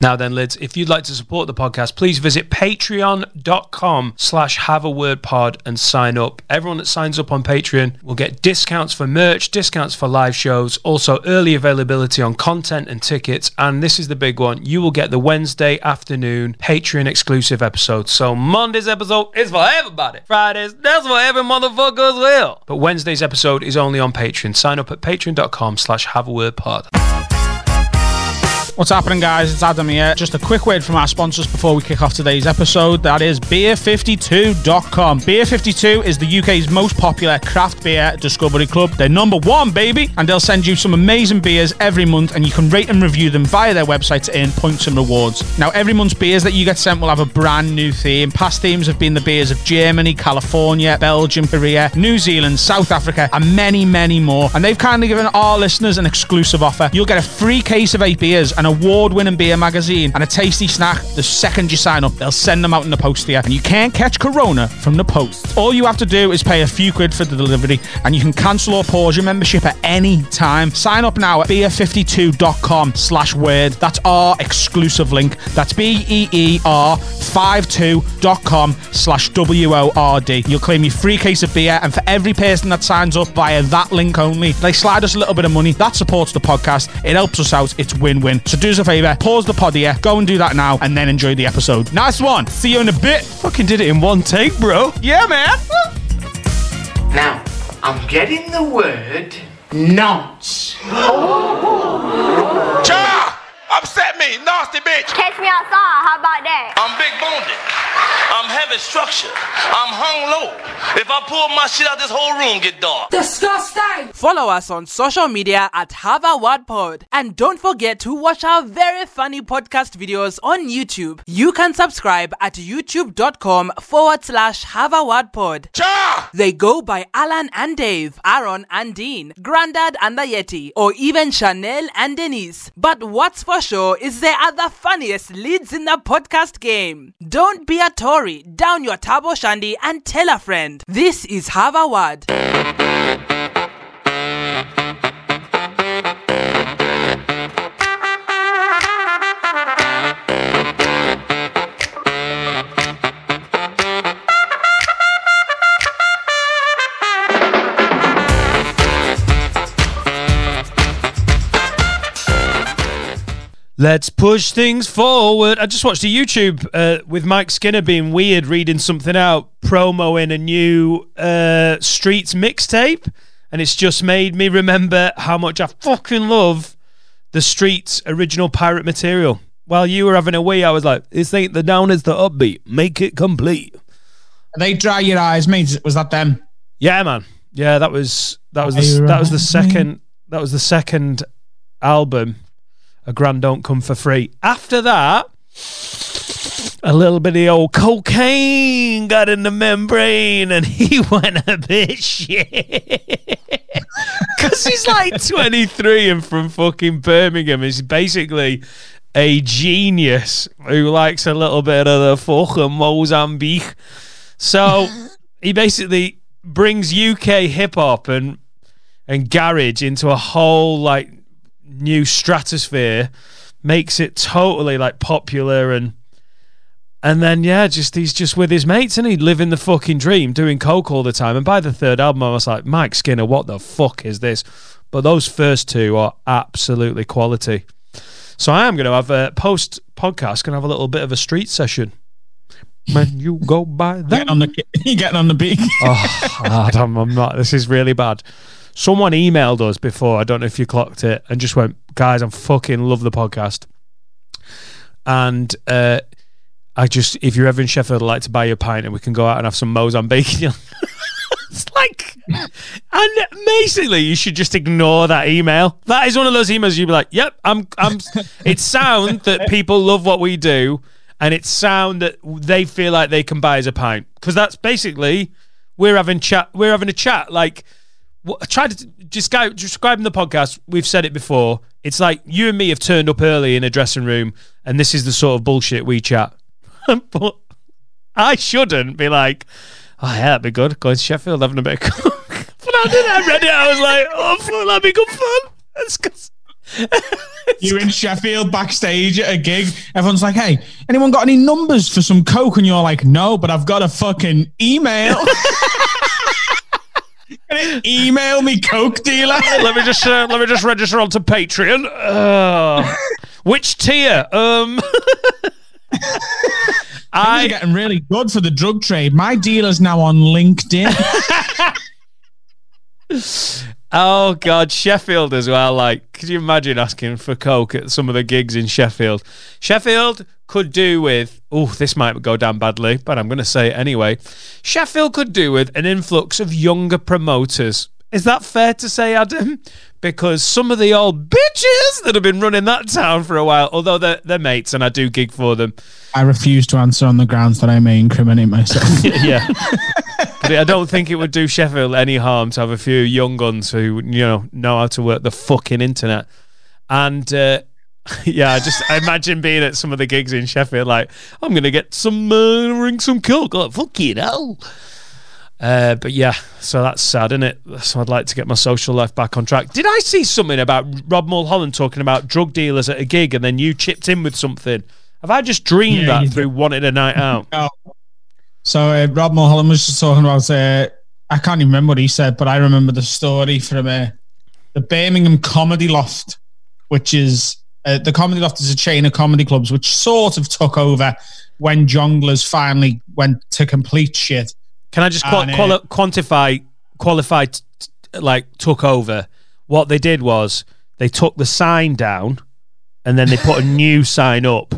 Now then, lids, if you'd like to support the podcast, please visit patreon.com slash have a word pod and sign up. Everyone that signs up on Patreon will get discounts for merch, discounts for live shows, also early availability on content and tickets. And this is the big one. You will get the Wednesday afternoon Patreon exclusive episode. So Monday's episode is for everybody. Fridays, that's for every motherfucker as well. But Wednesday's episode is only on Patreon. Sign up at patreon.com slash have a word pod. What's happening, guys? It's Adam here. Just a quick word from our sponsors before we kick off today's episode. That is Beer52.com. Beer52 is the UK's most popular craft beer discovery club. They're number one, baby, and they'll send you some amazing beers every month, and you can rate and review them via their website to earn points and rewards. Now, every month's beers that you get sent will have a brand new theme. Past themes have been the beers of Germany, California, Belgium, Korea, New Zealand, South Africa, and many, many more. And they've kindly given our listeners an exclusive offer. You'll get a free case of eight beers and award winning beer magazine and a tasty snack the second you sign up. They'll send them out in the post to you, and you can't catch Corona from the post. All you have to do is pay a few quid for the delivery, and you can cancel or pause your membership at any time. Sign up now at beer52.com slash word. That's our exclusive link. That's B-E-E-R 52.com slash W-O-R-D. You'll claim your free case of beer, and for every person that signs up via that link only, they slide us a little bit of money. That supports the podcast. It helps us out. It's win-win. So do us a favour, pause the pod here, go and do that now, and then enjoy the episode. Nice one. See you in a bit. Fucking did it in one take, bro. Yeah, man. Now, I'm getting the word nonce. Cha! Upset me, nasty bitch. Catch me outside. How about that? I'm big boned. I'm heavy structure. I'm hung low. If I pull my shit out, this whole room get dark. Disgusting. Follow us on social media at Have a Word Pod. And don't forget to watch our very funny podcast videos on YouTube. You can subscribe at youtube.com forward slash Have a Word Pod. Cha! They go by Alan and Dave, Aaron and Dean, Grandad and the Yeti, or even Chanel and Denise. But what's for sure is the other funniest leads in the podcast game. Don't be a Tory, down your Tabo Shandy and tell a friend. This is Have Let's push things forward. I just watched a YouTube uh, with Mike Skinner being weird, reading something out, promoing a new uh, Streets mixtape, and it's just made me remember how much I fucking love the Streets original pirate material. While you were having a wee, I was like, "This ain't the down, it's the upbeat. Make it complete." They dry your eyes, mate. Was that them? Yeah, man. Yeah, that was that was the, that was the second that was the second album. A grand don't come for free. After that, a little bit of the old cocaine got in the membrane, and he went a bit shit. Because he's like 23 and from fucking Birmingham. He's basically a genius who likes a little bit of the fucking Mozambique. So he basically brings UK hip hop and and garage into a whole like new stratosphere, makes it totally like popular and and then yeah, just he's just with his mates and he'd living the fucking dream, doing coke all the time. And by the third album, I was like, Mike Skinner, what the fuck is this? But those first two are absolutely quality. So I am going to have a post podcast, going to have a little bit of a street session. When you go by that, Getting on the you getting on the beat. oh, I'm not. This is really bad. Someone emailed us before. I don't know if you clocked it, and just went, guys, I'm fucking love the podcast. And uh, I just, if you're ever in Sheffield, I'd like to buy you a pint, and we can go out and have some Mozambique. it's like, and basically, you should just ignore that email. That is one of those emails you'd be like, "Yep, I'm, I'm." It's sound that people love what we do, and it's sound that they feel like they can buy us a pint because that's basically we're having chat. We're having a chat. Like, what, I tried to describe describing the podcast. We've said it before. It's like you and me have turned up early in a dressing room, and this is the sort of bullshit we chat. but I shouldn't be like, oh yeah, that'd be good. Going to Sheffield, having a bit of coke. but I did. I read it. I was like, oh, that'd be good fun. It's 'cause you in Sheffield backstage at a gig. Everyone's like, "Hey, anyone got any numbers for some coke?" And you're like, "No, but I've got a fucking email." Email me coke dealer. let me just uh, let me just register onto Patreon. Uh, which tier? Um, I am getting really good for the drug trade. My dealer's now on LinkedIn. oh God, Sheffield as well. Like, could you imagine asking for coke at some of the gigs in Sheffield? Sheffield could do with. Oh, this might go down badly, but I'm going to say it anyway. Sheffield could do with an influx of younger promoters. Is that fair to say, Adam? Because some of the old bitches that have been running that town for a while, although they're, they're mates and I do gig for them. I refuse to answer on the grounds that I may incriminate myself. yeah. but I don't think it would do Sheffield any harm to have a few young guns who, you know, know how to work the fucking internet. And, uh, yeah, I just I imagine being at some of the gigs in Sheffield, like I'm gonna get some uh, ring some coke, like fucking hell. Uh, but yeah, so that's sad, isn't it? So I'd like to get my social life back on track. Did I see something about Rob Mulholland talking about drug dealers at a gig, and then you chipped in with something? Have I just dreamed yeah, that through wanting a night out? So uh, Rob Mulholland was just talking about. Uh, I can't even remember what he said, but I remember the story from uh, the Birmingham Comedy Loft, which is uh, the Comedy Loft is a chain of comedy clubs which sort of took over when Jongleurs finally went to complete shit can I just quali- quali- quantify, qualify, t- t- like took over? What they did was they took the sign down, and then they put a new sign up,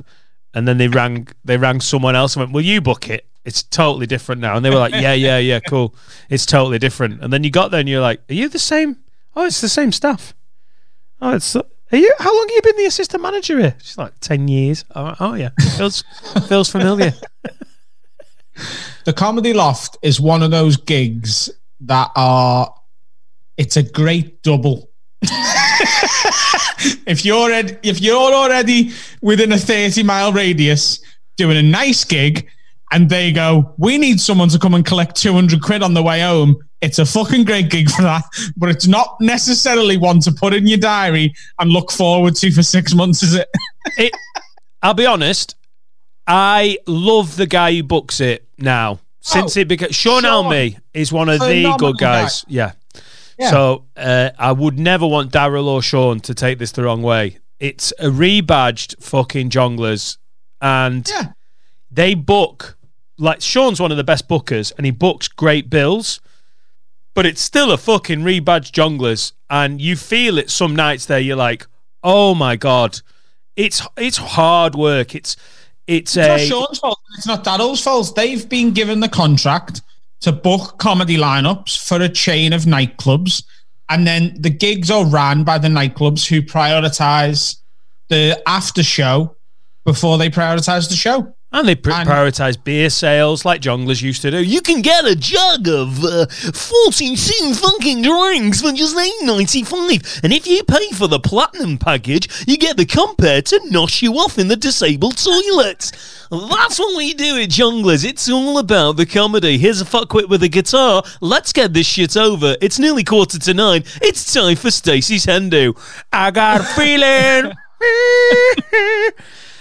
and then they rang they rang someone else and went, "Will you book it?" It's totally different now, and they were like, "Yeah, yeah, yeah, cool. It's totally different." And then you got there, and you're like, "Are you the same? Oh, it's the same stuff. Oh, it's." Are you? How long have you been the assistant manager here? She's like ten years. Oh, oh yeah, feels feels familiar. the Comedy Loft is one of those gigs that are it's a great double. If you're ed- if you're already within a 30 mile radius doing a nice gig and they go, we need someone to come and collect 200 quid on the way home. It's a fucking great gig for that, but it's not necessarily one to put in your diary and look forward to for six months, is it? it I'll be honest. I love the guy who books it now. Since oh, it became Sean, Sean Almy is one of the good guys. Guy. Yeah. Yeah. So uh, I would never want Daryl or Sean to take this the wrong way. It's a rebadged fucking jongleurs, and yeah. they book like Sean's one of the best bookers, and he books great bills. But it's still a fucking rebadged jongleurs, and you feel it some nights there. You're like, oh my god, it's it's hard work. It's it's, it's a, not Sean's fault. It's not Daryl's fault. They've been given the contract to book comedy lineups for a chain of nightclubs, and then the gigs are ran by the nightclubs who prioritize the after show before they prioritize the show. And they pr- prioritize beer sales like Jongleurs used to do. You can get a jug of uh, 42 fucking drinks for just eight ninety five, And if you pay for the platinum package, you get the compare to nosh you off in the disabled toilets. That's what we do at Jongleurs. It's all about the comedy. Here's a fuckwit with a guitar. Let's get this shit over. It's nearly quarter to nine. It's time for Stacey's Hendo. I got a feeling.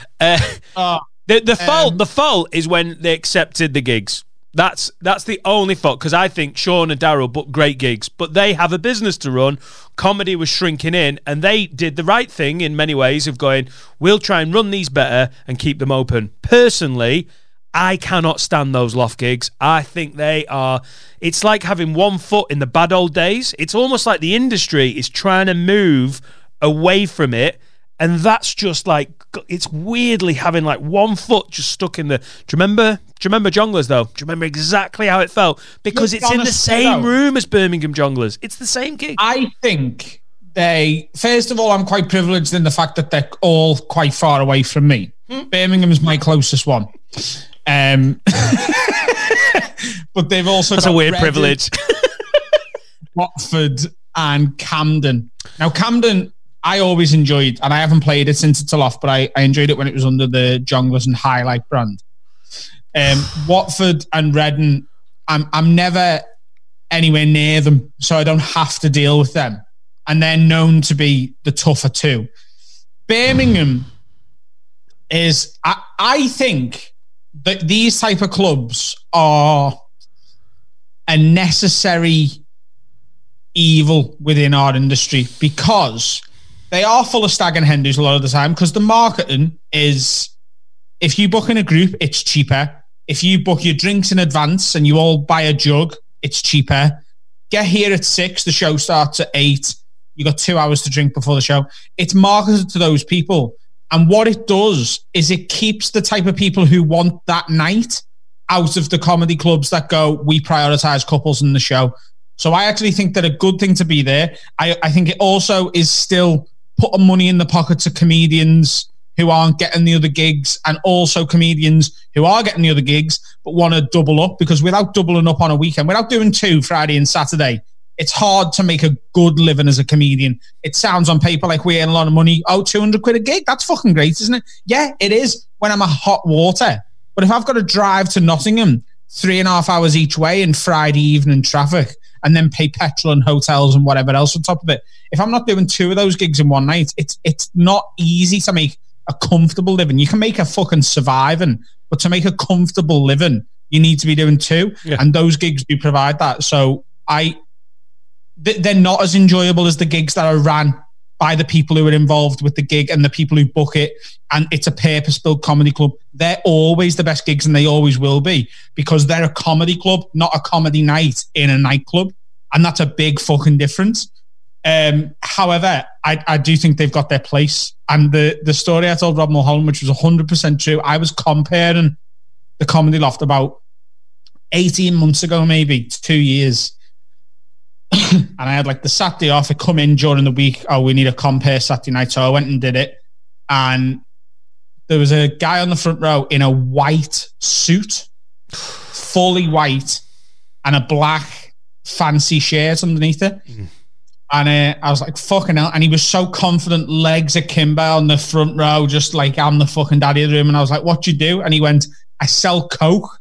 uh, oh. The the fault um, the fault is when they accepted the gigs. That's that's the only fault because I think Sean and Daryl booked great gigs, but they have a business to run. Comedy was shrinking in, and they did the right thing in many ways of going, we'll try and run these better and keep them open. Personally, I cannot stand those loft gigs. I think they are. It's like having one foot in the bad old days. It's almost like the industry is trying to move away from it and that's just like it's weirdly having like one foot just stuck in the. Do you remember? Do you remember Jongleurs though? Do you remember exactly how it felt? Because Look, it's in the same though, room as Birmingham Jongleurs. It's the same gig. I think they. First of all, I'm quite privileged in the fact that they're all quite far away from me. Hmm? Birmingham is my closest one. Um, but they've also that's a weird Reading, privilege. Watford and Camden. Now Camden I always enjoyed, and I haven't played it since it's off, but I, I enjoyed it when it was under the Jongleurs and Highlight brand. Um, Watford and Reading, I'm I'm never anywhere near them, so I don't have to deal with them. and they're known to be the tougher two. Birmingham is, I, I think that these type of clubs are a necessary evil within our industry because they are full of stag and henders a lot of the time because the marketing is if you book in a group, it's cheaper. If you book your drinks in advance and you all buy a jug, it's cheaper. Get here at six, the show starts at eight. You got two hours to drink before the show. It's marketed to those people. And what it does is it keeps the type of people who want that night out of the comedy clubs that go, we prioritize couples in the show. So I actually think that a good thing to be there. I, I think it also is still putting money in the pockets of comedians who aren't getting the other gigs and also comedians who are getting the other gigs but want to double up because without doubling up on a weekend, without doing two Friday and Saturday, it's hard to make a good living as a comedian. It sounds on paper like we earn a lot of money. Oh, 200 quid a gig. That's fucking great, isn't it? Yeah, it is when I'm a hot water. But if I've got to drive to Nottingham three and a half hours each way in Friday evening traffic and then pay petrol and hotels and whatever else on top of it, if I'm not doing two of those gigs in one night, it's it's not easy to make a comfortable living. You can make a fucking surviving, but to make a comfortable living, you need to be doing two. Yeah. And those gigs do provide that. So I, they're not as enjoyable as the gigs that I ran by the people who are involved with the gig and the people who book it. And it's a purpose built comedy club. They're always the best gigs and they always will be because they're a comedy club, not a comedy night in a nightclub. And that's a big fucking difference. Um, however, I, I do think they've got their place. And the, the story I told Rob Mulholland, which was 100% true, I was comparing the Comedy Loft about 18 months ago, maybe two years. And I had like the Saturday off. I come in during the week. Oh, we need a compare Saturday night. So I went and did it. And there was a guy on the front row in a white suit, fully white, and a black fancy shirt underneath it. Mm. And uh, I was like, fucking hell. And he was so confident, legs akimbo on the front row, just like I'm the fucking daddy of the room. And I was like, what you do? And he went, I sell Coke.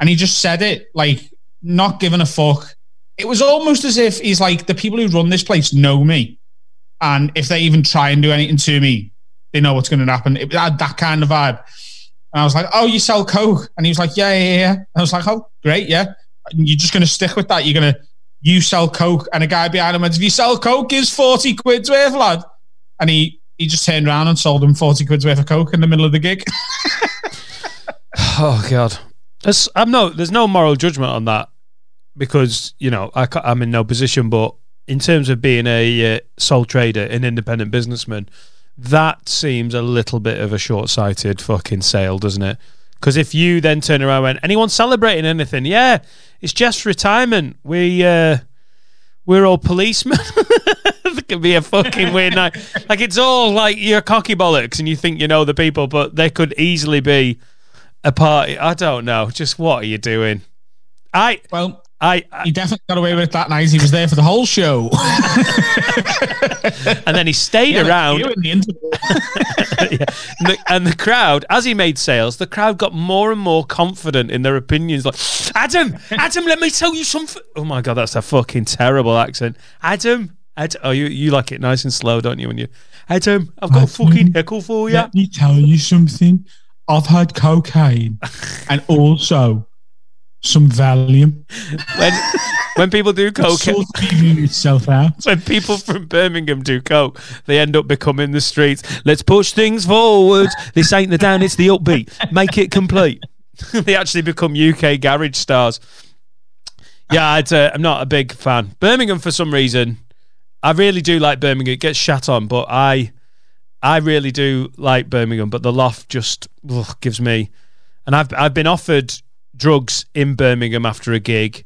And he just said it, like, not giving a fuck. It was almost as if he's like, the people who run this place know me. And if they even try and do anything to me, they know what's going to happen. It had that kind of vibe. And I was like, oh, you sell Coke? And he was like, yeah, yeah, yeah. And I was like, oh, great, yeah. And you're just going to stick with that. You're going to you sell coke, and a guy behind him went, "If you sell coke, is forty quid's worth, lad." And he he just turned around and sold him forty quid's worth of coke in the middle of the gig. oh God, there's I'm no there's no moral judgment on that because you know I I'm in no position, but in terms of being a uh, sole trader, an independent businessman, that seems a little bit of a short-sighted fucking sale, doesn't it? Because if you then turn around and went, anyone celebrating anything? Yeah, it's just retirement. We uh, we're all policemen. it could be a fucking weird night. Like it's all like you're cocky bollocks and you think you know the people, but they could easily be a party. I don't know. Just what are you doing? I well, I, I, he definitely got away with that night. He was there for the whole show, and then he stayed yeah, around. The yeah. and, the, and, the, crowd, as he made sales, the crowd got more and more confident in their opinions. Like, Adam, Adam, let me tell you something. Oh my god, that's a fucking terrible accent. Adam, Adam. Oh, you you like it nice and slow, don't you? When you, Adam, I've got Adam, a fucking heckle for you. Let me tell you something. I've had cocaine, and also some Valium. When when people do coke, itself out. When people from Birmingham do coke, they end up becoming the streets. Let's push things forward. This ain't the down, it's the upbeat. Make it complete. they actually become UK garage stars. Yeah, i am uh, not a big fan. Birmingham, for some reason, I really do like Birmingham. It gets shat on, but I, I really do like Birmingham. But the loft just ugh, gives me, and I've I've been offered drugs in Birmingham after a gig,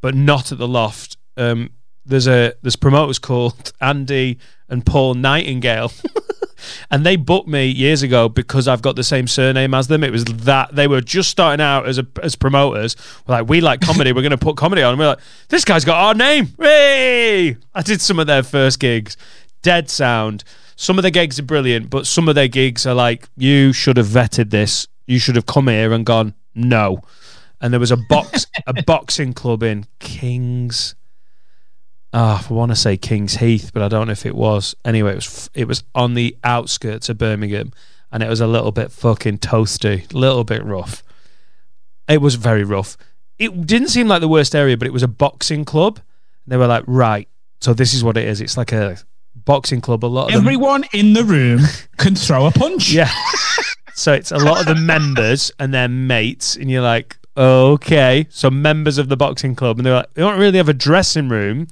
but not at the loft. Um, there's a there's promoters called Andy and Paul Nightingale. and they booked me years ago because I've got the same surname as them. It was that they were just starting out as a, as promoters. We're like, we like comedy. we're going to put comedy on. And we're like, this guy's got our name. Hey! I did some of their first gigs. Dead sound. Some of the gigs are brilliant, but some of their gigs are like, you should have vetted this. You should have come here and gone, no and there was a box a boxing club in Kings. oh, I want to say Kings Heath, but I don't know if it was. Anyway, it was it was on the outskirts of Birmingham, and it was a little bit fucking toasty, little bit rough. It was very rough. It didn't seem like the worst area, but it was a boxing club. They were like, right, so this is what it is. It's like a boxing club. A lot of them- Everyone in the room can throw a punch. yeah. so it's a lot of the members and their mates, and you're like, okay. So members of the boxing club, and they're like, they don't really have a dressing room,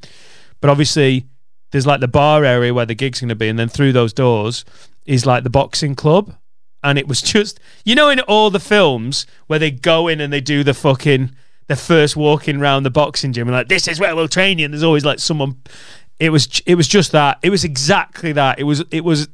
but obviously there's like the bar area where the gig's going to be, and then through those doors is like the boxing club. And it was just, you know, in all the films where they go in and they do the fucking, the first walking around the boxing gym and like, this is where we'll train you. And there's always like someone, it was, it was just that. It was exactly that. It was, it was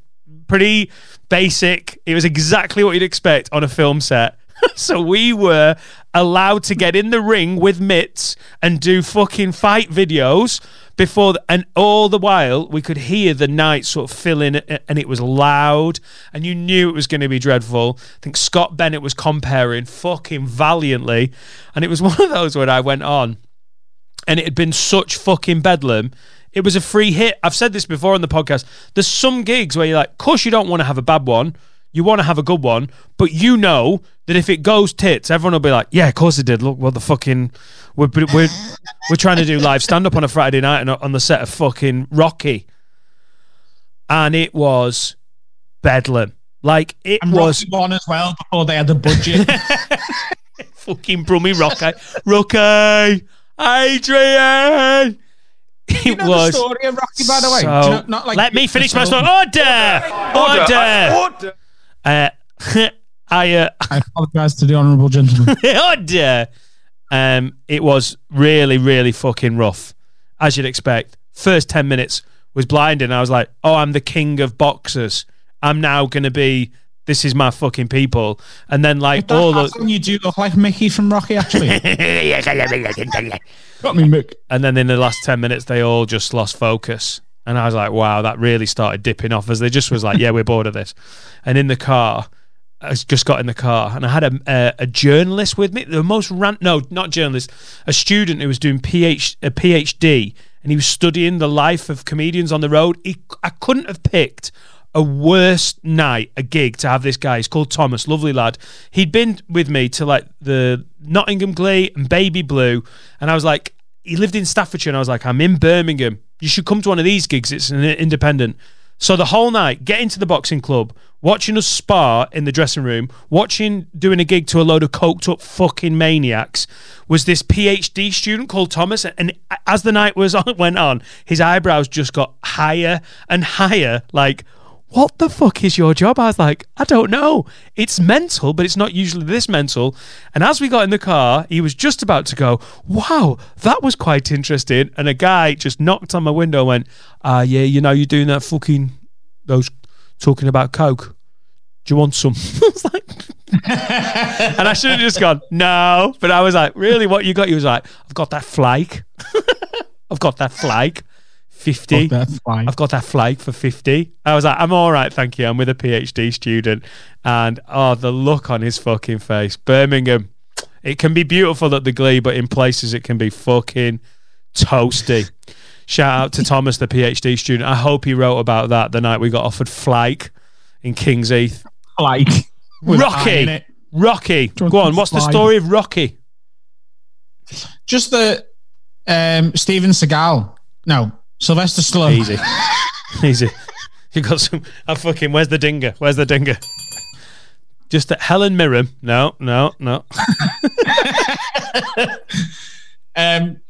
pretty basic. It was exactly what you'd expect on a film set. so we were allowed to get in the ring with mitts and do fucking fight videos before the, and all the while we could hear the night sort of fill in and it was loud and you knew it was going to be dreadful i think scott bennett was comparing fucking valiantly and it was one of those where i went on and it had been such fucking bedlam. It was a free hit. I've said this before on the podcast. There's some gigs where you're like, of course you don't want to have a bad one. You want to have a good one, but you know that if it goes tits, everyone will be like, "Yeah, of course it did." Look, what the fucking we're we're we're trying to do live stand up on a Friday night and on the set of fucking Rocky, and it was bedlam. Like it And was Rocky won as well before they had the budget. fucking Brummy Rocky, Rocky, Adrian. It you know was the story of Rocky, by the way? so- you know- not like let me finish my film. story. Order, order. Uh, I uh, I apologise to the honourable gentleman. order. Um, it was really, really fucking rough, as you'd expect. First ten minutes was blinding. I was like, "Oh, I'm the king of boxers. I'm now gonna be. This is my fucking people." And then like That all the hat on you do look like Mickey from Rocky, actually. Got me, Mick. And then in the last 10 minutes, they all just lost focus. And I was like, wow, that really started dipping off as they just was like, yeah, we're bored of this. And in the car, I just got in the car and I had a, a, a journalist with me, the most rant, no, not journalist, a student who was doing PH, a PhD and he was studying the life of comedians on the road. He, I couldn't have picked a worse night, a gig to have this guy. He's called Thomas, lovely lad. He'd been with me to like the Nottingham Glee and Baby Blue, and I was like, he lived in Staffordshire, and I was like, I'm in Birmingham. You should come to one of these gigs. It's an independent. So the whole night, getting to the boxing club, watching us spar in the dressing room, watching doing a gig to a load of coked up fucking maniacs, was this PhD student called Thomas. And as the night was on, went on, his eyebrows just got higher and higher. Like, what the fuck is your job? I was like, I don't know. It's mental, but it's not usually this mental. And as we got in the car, he was just about to go, wow, that was quite interesting. And a guy just knocked on my window and went, ah, yeah, you know, you're doing that fucking, those talking about Coke. Do you want some? I was like, and I should have just gone, no. But I was like, really, what you got? He was like, I've got that flake. I've got that flake. 50. Got. I've got that flake for 50. I was like, I'm all right, thank you. I'm with a PhD student. And oh, the look on his fucking face. Birmingham. It can be beautiful at the Glee, but in places it can be fucking toasty. Shout out to Thomas, the PhD student. I hope he wrote about that the night we got offered flake in King's Heath. Like with eye in Rocky. Rocky. Go on. What's the story of Rocky? Just the um, Steven Seagal. No, Sylvester Stallone. Easy. Easy. You got some. I fucking. Where's the dinger? Where's the dinger? Just that Helen Mirren. No, no, no. Um,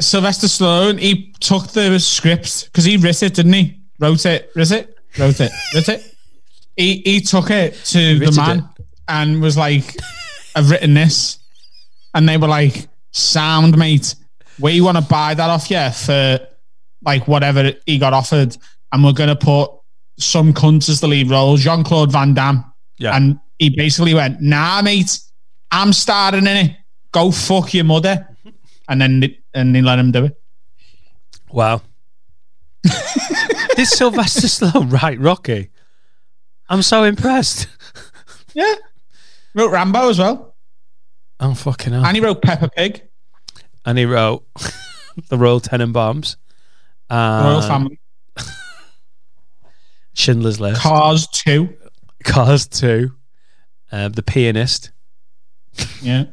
Sylvester Stallone. He took the script because he wrote it, didn't he? Wrote it. Wrote it. Wrote it. Wrote it. He he took it to the man it. and was like, "I've written this," and they were like, "Sound, mate. We want to buy that off you for like whatever he got offered, and we're gonna put some cunt as the lead role, Jean Claude Van Damme." Yeah. And he basically went, "Nah, mate, I'm starting in it. Go fuck your mother." And then they, and they let him do it. Wow. this Sylvester Stallone, right, Rocky. I'm so impressed. Yeah. Wrote Rambo as well, Oh fucking hell. and he wrote Peppa Pig. And he wrote the Royal Tenenbaums, and Royal Family. Schindler's List, Cars 2. Cars Two, uh, The Pianist, Yeah.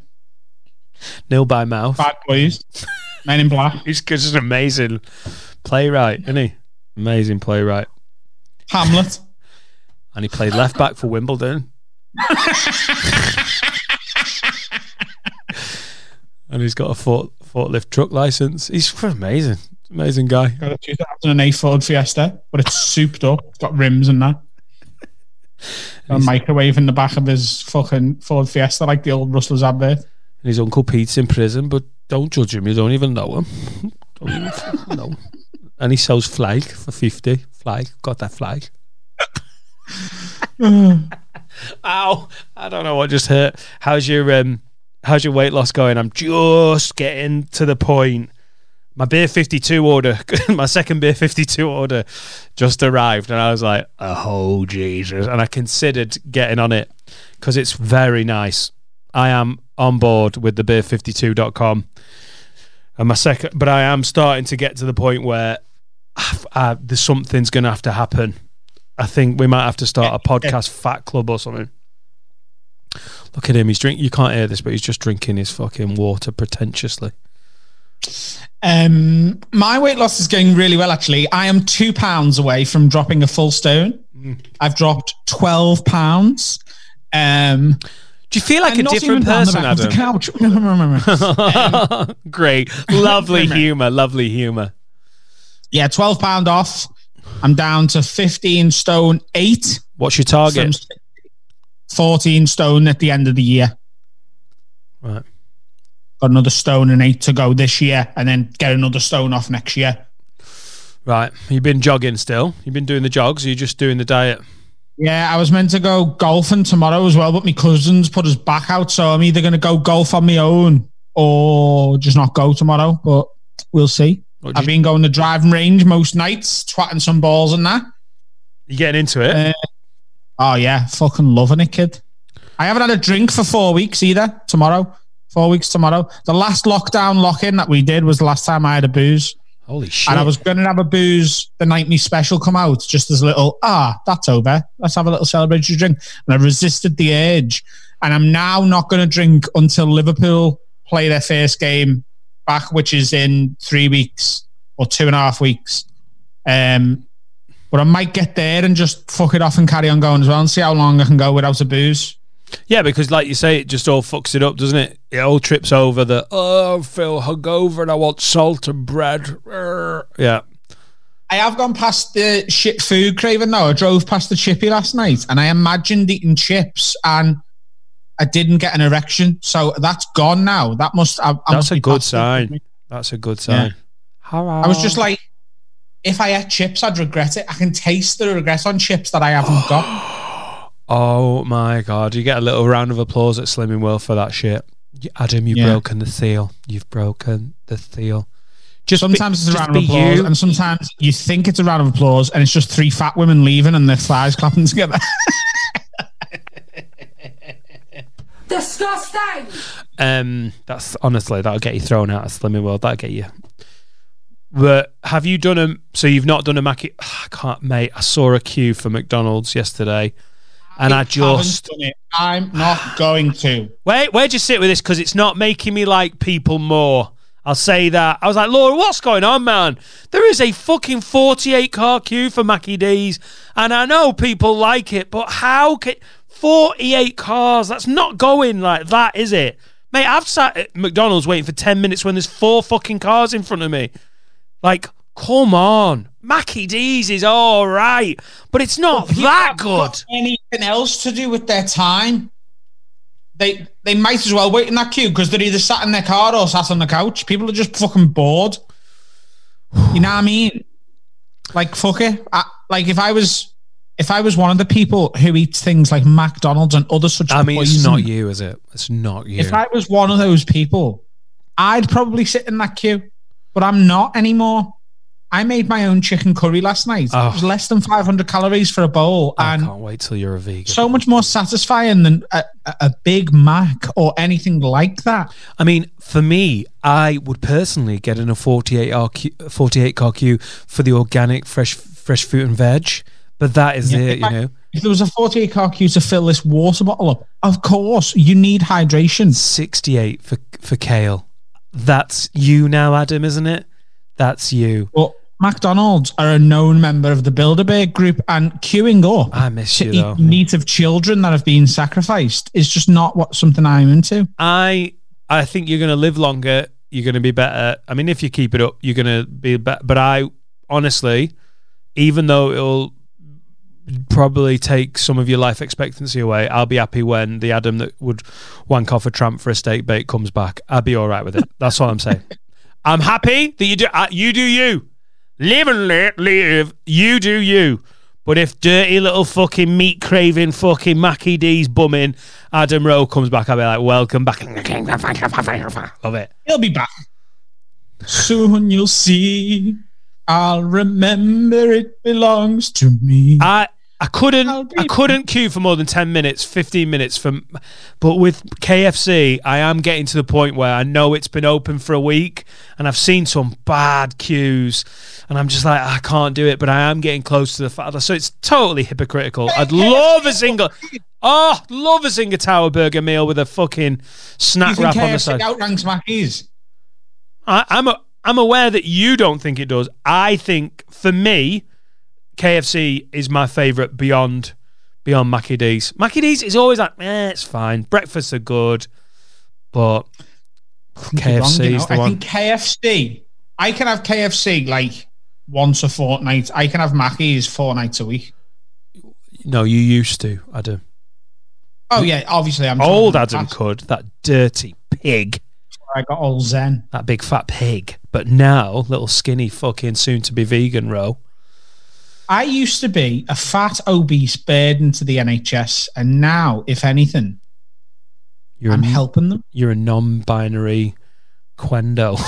Nil by Mouth. Bad Boys. Men in Black. He's just an amazing playwright, isn't he? Amazing playwright, Hamlet. and he played left back for Wimbledon. and he's got a fort, forklift truck license. He's amazing, amazing guy. Got a 2008 Ford Fiesta, but it's souped up. It's got rims and that. A microwave in the back of his fucking Ford Fiesta, like the old Rustlers advert. And his uncle Pete's in prison, but don't judge him. You don't even know him. don't even know. And he sells flag for fifty. Flag, got that flag. Ow! I don't know what just hurt. How's your um? How's your weight loss going? I'm just getting to the point. My beer 52 order, my second beer 52 order, just arrived, and I was like, "Oh Jesus!" And I considered getting on it because it's very nice. I am on board with the beer52.com. And my second, but I am starting to get to the point where uh, there's something's going to have to happen. I think we might have to start a podcast fat club or something. Look at him. He's drink. You can't hear this, but he's just drinking his fucking water pretentiously. Um, my weight loss is going really well, actually. I am two pounds away from dropping a full stone. I've dropped 12 pounds. Um, Do you feel like a different even on the person, back of the Adam? couch. Great, lovely humor, lovely humor. yeah, 12 pound off. I'm down to 15 stone eight. What's your from target? 14 stone at the end of the year. Right. Got another stone and eight to go this year, and then get another stone off next year. Right. You've been jogging still. You've been doing the jogs. Or you just doing the diet. Yeah, I was meant to go golfing tomorrow as well, but my cousins put us back out, so I'm either going to go golf on my own or just not go tomorrow. But we'll see. I've been going to driving range most nights, twatting some balls and that. You getting into it? Uh, oh yeah, fucking loving it, kid. I haven't had a drink for four weeks either. Tomorrow, four weeks tomorrow. The last lockdown lock in that we did was the last time I had a booze. Holy shit! And I was going to have a booze the night me special come out, just as a little, ah, that's over. Let's have a little celebratory drink. And I resisted the urge. And I'm now not going to drink until Liverpool play their first game back, which is in three weeks or two and a half weeks. Um, but I might get there and just fuck it off and carry on going as well and see how long I can go without a booze. Yeah, because like you say, it just all fucks it up, doesn't it? It all trips over the oh, I feel hungover and I want salt and bread. Yeah, I have gone past the shit food craving now. I drove past the chippy last night and I imagined eating chips and I didn't get an erection. So that's gone now. That must. I, I that's must a be good sign. That's a good sign. I was just like, if I ate chips, I'd regret it. I can taste the regret on chips that I haven't got. Oh my god! You get a little round of applause at Slimming World for that shit. Adam, you've Yeah. broken the seal. You've broken the seal. Just be- Sometimes it's a round of applause, you. and sometimes you think it's a round of applause, and it's just three fat women leaving and their thighs clapping together. Disgusting! Um, that's honestly that'll get you thrown out of Slimming World. That'll get you. But have you done a? So you've not done a Mackie? I can't, mate. I saw a queue for McDonald's yesterday, and I, haven't just done it. I'm not going to. wait. Where'd you sit with this? Because it's not making me like people more. I'll say that. I was like, Laura, what's going on, man? There is a fucking 48 car queue for Mackie D's, and I know people like it, but how can 48 cars? That's not going like that, is it? Mate, I've sat at McDonald's waiting for 10 minutes when there's four fucking cars in front of me. Like, come on. Mackie D's is all right, but it's not that good. got Anything else to do with their time? They they might as well wait in that queue because they're either sat in their car or sat on the couch. People are just fucking bored. You know what I mean? Like fuck it. I, like if I was if I was one of the people who eats things like McDonald's and other such. I mean, it's not you, is it? It's not you. If I was one of those people, I'd probably sit in that queue, but I'm not anymore. I made my own chicken curry last night. Oh. It was oh. less than 500 calories for a bowl, I and can't wait till you're a vegan. so much more satisfying than a, a- a Big Mac or anything like that. I mean, for me, I would personally get in a 48 RQ, 48 car queue for the organic fresh fresh fruit and veg. But that is Yeah, it, you I- know. If there was a 48 car queue to fill this water bottle up, of course you need hydration. 68 for for kale. That's you now, Adam, isn't it? That's you. Well, McDonald's are a known member of the Bilderberg group, and queuing up I miss to you eat meat of children that have been sacrificed is just not what something I'm into. I I think you're going to live longer. You're going to be better. I mean, if you keep it up, you're going to be better. But I honestly, even though it'll probably take some of your life expectancy away, I'll be happy when the Adam that would wank off a tramp for a steak bake comes back. I'll be all right with it. That's all I'm saying. I'm happy that you do. Uh, you do you. Live and let live. You do you. But if dirty little fucking meat craving fucking Mackie D's bumming Adam Rowe comes back, I'll be like, welcome back. Love it. He'll be back. Soon you'll see. I'll remember it belongs to me. I I couldn't I couldn't queue for more than ten minutes, fifteen minutes from but with KFC I am getting to the point where I know it's been open for a week and I've seen some bad queues and I'm just like ah, I can't do it, but I am getting close to the fact so it's totally hypocritical. I'd oh, love a single Oh, love a Zinger Tower Burger meal with a fucking snack wrap on the side. outranks Mackey's? I, I'm a, I'm aware that you don't think it does. I think for me, KFC is my favourite beyond beyond Mackie D's. Mackie D's is always like, eh, it's fine. Breakfasts are good, but You're wrong, KFC you know. I one. think KFC. I can have KFC like once a fortnight. I can have Mackey's four nights a week. No, you used to, Adam. Oh yeah, obviously I'm Old Adam about could. That dirty pig. I got old Zen. That big fat pig. But now, little skinny fucking soon to be vegan Rowe. I used to be a fat, obese burden to the NHS, and now, if anything, You're I'm a, helping them. you're a non-binary quendo.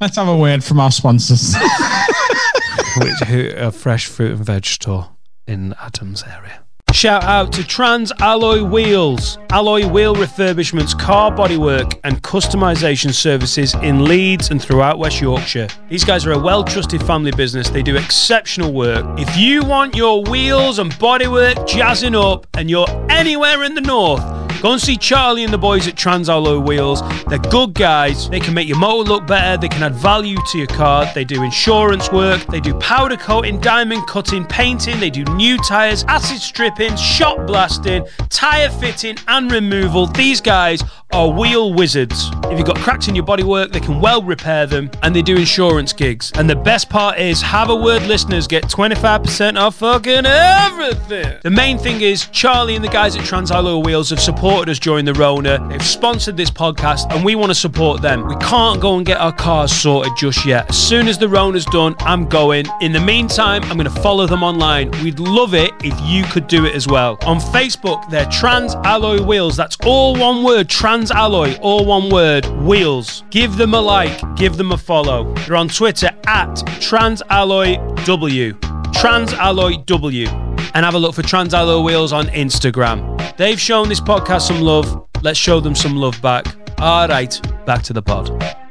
Let's have a word from our sponsors. which who, fresh fruit and veg store in Adams area. Shout out to Trans Alloy Wheels, alloy wheel refurbishments, car bodywork, and customization services in Leeds and throughout West Yorkshire. These guys are a well trusted family business. They do exceptional work. If you want your wheels and bodywork jazzing up and you're anywhere in the north, Go and see Charlie and the boys at Trans Alloy Wheels. They're good guys. They can make your motor look better. They can add value to your car. They do insurance work. They do powder coating, diamond cutting, painting. They do new tyres, acid stripping, shot blasting, tyre fitting, and removal. These guys are wheel wizards. If you've got cracks in your bodywork, they can well repair them, and they do insurance gigs. And the best part is, have a word listeners get 25% off fucking everything. The main thing is, Charlie and the guys at Trans Wheels have supported us during the Rona. They've sponsored this podcast, and we want to support them. We can't go and get our cars sorted just yet. As soon as the Rona's done, I'm going. In the meantime, I'm going to follow them online. We'd love it if you could do it as well. On Facebook, they're Trans Alloy Wheels. That's all one word, Trans Alloy, all one word, Wheels. Give them a like, give them a follow. They're on Twitter at Trans Alloy W. Trans Alloy W. And have a look for Trans Alloy Wheels on Instagram. They've shown this podcast some love. Let's show them some love back. All right, back to the pod.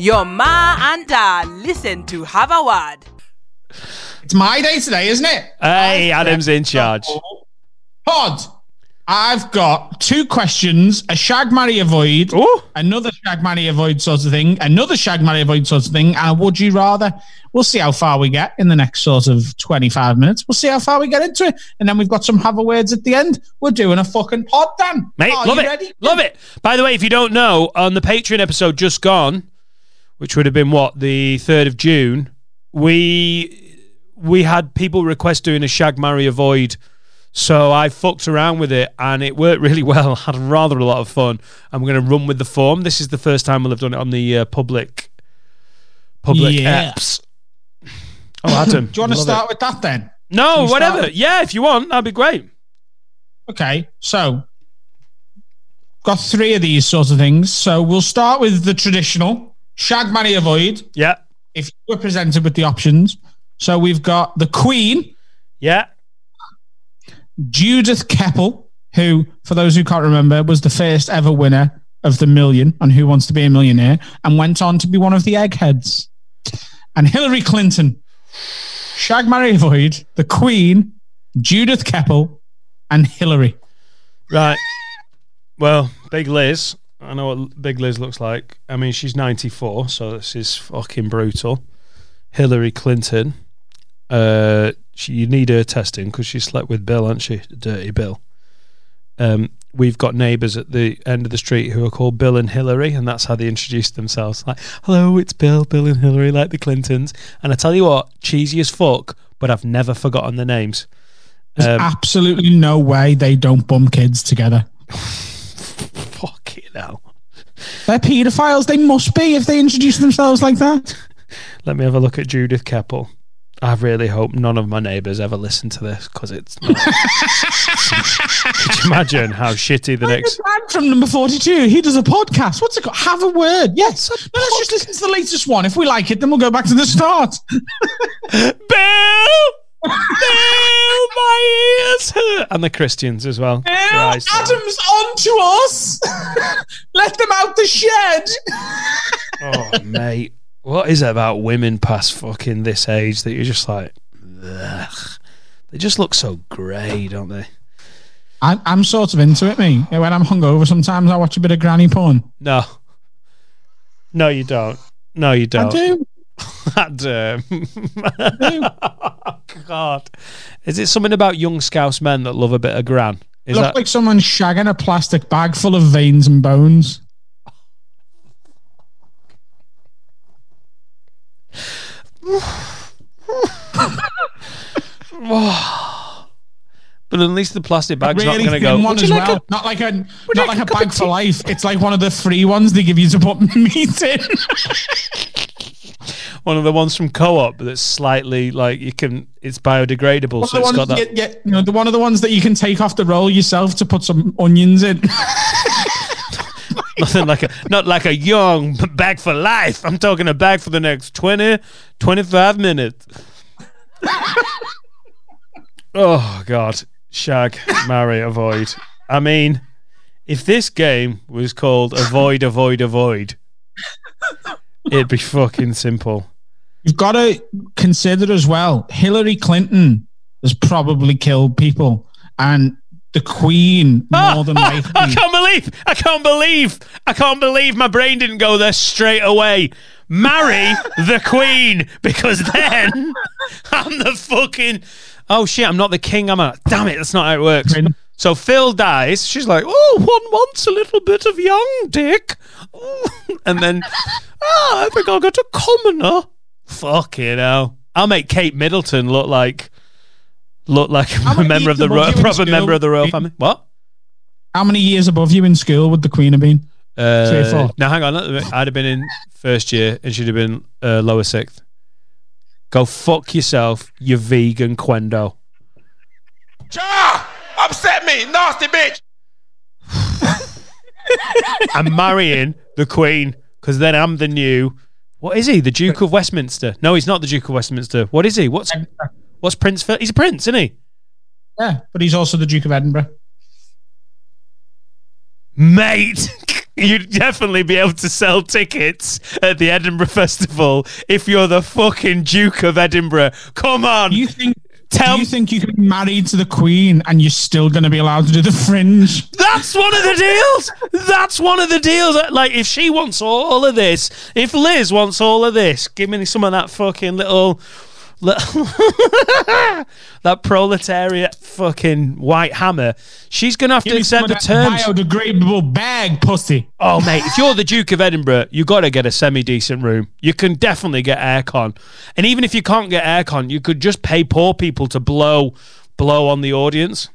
Your ma and dad listen to have a word. It's my day today, isn't it? Hey, Adam's in charge. Pod. I've got two questions: a shag, marry, avoid, Ooh. another shag, marry, avoid sort of thing, another shag, marry, avoid sort of thing, and a would you rather. We'll see how far we get in the next sort of twenty-five minutes. We'll see how far we get into it, and then we've got some have a words at the end. We're doing a fucking pod, Dan. Mate, Are love you it. ready? Love it. By the way, if you don't know, on the Patreon episode just gone, which would have been what, the 3rd of June, we we had people request doing a shag marry avoid. So I fucked around with it and it worked really well. Had rather a lot of fun. I'm going to run with the form. This is the first time we'll have done it on the uh, public public Yeah. apps. Oh, Adam. Do you want to start it. with that then? No, whatever. Yeah, if you want, that'd be great. Okay, so got three of these sort of things. So we'll start with the traditional shag, marry, avoid. Yeah. If you were presented with the options, so we've got the Queen, Yeah. Judith Keppel, who, for those who can't remember, was the first ever winner of the million on Who Wants to Be a Millionaire, and went on to be one of the eggheads. And Hillary Clinton, shag, marry, avoid, the Queen, Judith Keppel, and Hillary. Right. Well, Big Liz. I know what Big Liz looks like. I mean, she's 94, so this is fucking brutal. Hillary Clinton. Uh, she, you need her testing because she slept with Bill, hasn't she? Dirty Bill. Um, we've got neighbours at the end of the street who are called Bill and Hillary, and that's how they introduced themselves. Like, hello, it's Bill, Bill and Hillary, like the Clintons. And I tell you what, cheesy as fuck, but I've never forgotten the names. There's Um, absolutely no way they don't bum kids together. hell. They're paedophiles. They must be if they introduce themselves like that. Let me have a look at Judith Keppel. I really hope none of my neighbours ever listen to this because it's not. Could you imagine how shitty the next. Man from number 42, he does a podcast. What's it called? Have a word. Yes. No, let's just listen to the latest one. If we like it, then we'll go back to the start. Bill! Bill, my ears hurt! And the Christians as well. Christ. Adam's on to us. Let them out the shed. Oh, mate. What is it about women past fucking this age that you're just like, ugh. They just look so grey, don't they? I'm, I'm sort of into it, me. When I'm hungover, sometimes I watch a bit of granny porn. No. No, you don't. No, you don't. do. That, um, God. Is it something about young Scouse men that love a bit of gran? Is looks that like someone shagging a plastic bag full of veins and bones. But at least the plastic bag's really not going to go. one "Would as like well. a- not like a not like a bag for life. It's like one of the free ones they give you to put meat in. one of the ones from Co-op that's slightly like you can. It's biodegradable, One so it's got that. yeah, yeah, you know, the one of the ones that you can take off the roll yourself to put some onions in. Nothing like a not like a young bag for life. I'm talking a bag for the next 20, 25 minutes. oh God, shag, marry, avoid. I mean, if this game was called avoid, avoid, avoid, it'd be fucking simple. You've got to consider as well. Hillary Clinton has probably killed people, and the Queen more than I likely. can't believe, I can't believe, I can't believe my brain didn't go there straight away. Marry the Queen because then I'm the fucking. Oh shit, I'm not the king. I'm a. Damn it, that's not how it works. Queen. So Phil dies. She's like, oh, one wants a little bit of young dick. And then, ah, I think I'll go to commoner. Fuck you know. I'll make Kate Middleton look like. Look like a member of the people ro- do you in proper school? member of the royal family. What? How many years above you in school would the Queen have been? Three or Uh, four. now hang on, I'd have been in first year and she'd have been uh, lower sixth. Go fuck yourself, you vegan quendo. Cha! Upset me, nasty bitch! I'm marrying the Queen because then I'm the new. What is he? The Duke of Westminster? No, he's not the Duke of Westminster. What is he? What's what's Prince? Phil? He's a prince, isn't he? Yeah, but he's also the Duke of Edinburgh. Mate, you'd definitely be able to sell tickets at the Edinburgh Festival if you're the fucking Duke of Edinburgh. Come on, you think? Tell- do you think you can be married to the Queen and you're still going to be allowed to do the Fringe? That's one of the deals. That's one of the deals. Like, if she wants all of this, if Liz wants all of this, give me some of that fucking little that proletariat fucking white hammer. She's gonna have to Give some accept the terms. biodegradable bag, pussy. Oh, mate, if you're the Duke of Edinburgh, you got to get a semi decent room. You can definitely get aircon, and even if you can't get aircon, you could just pay poor people to blow blow on the audience.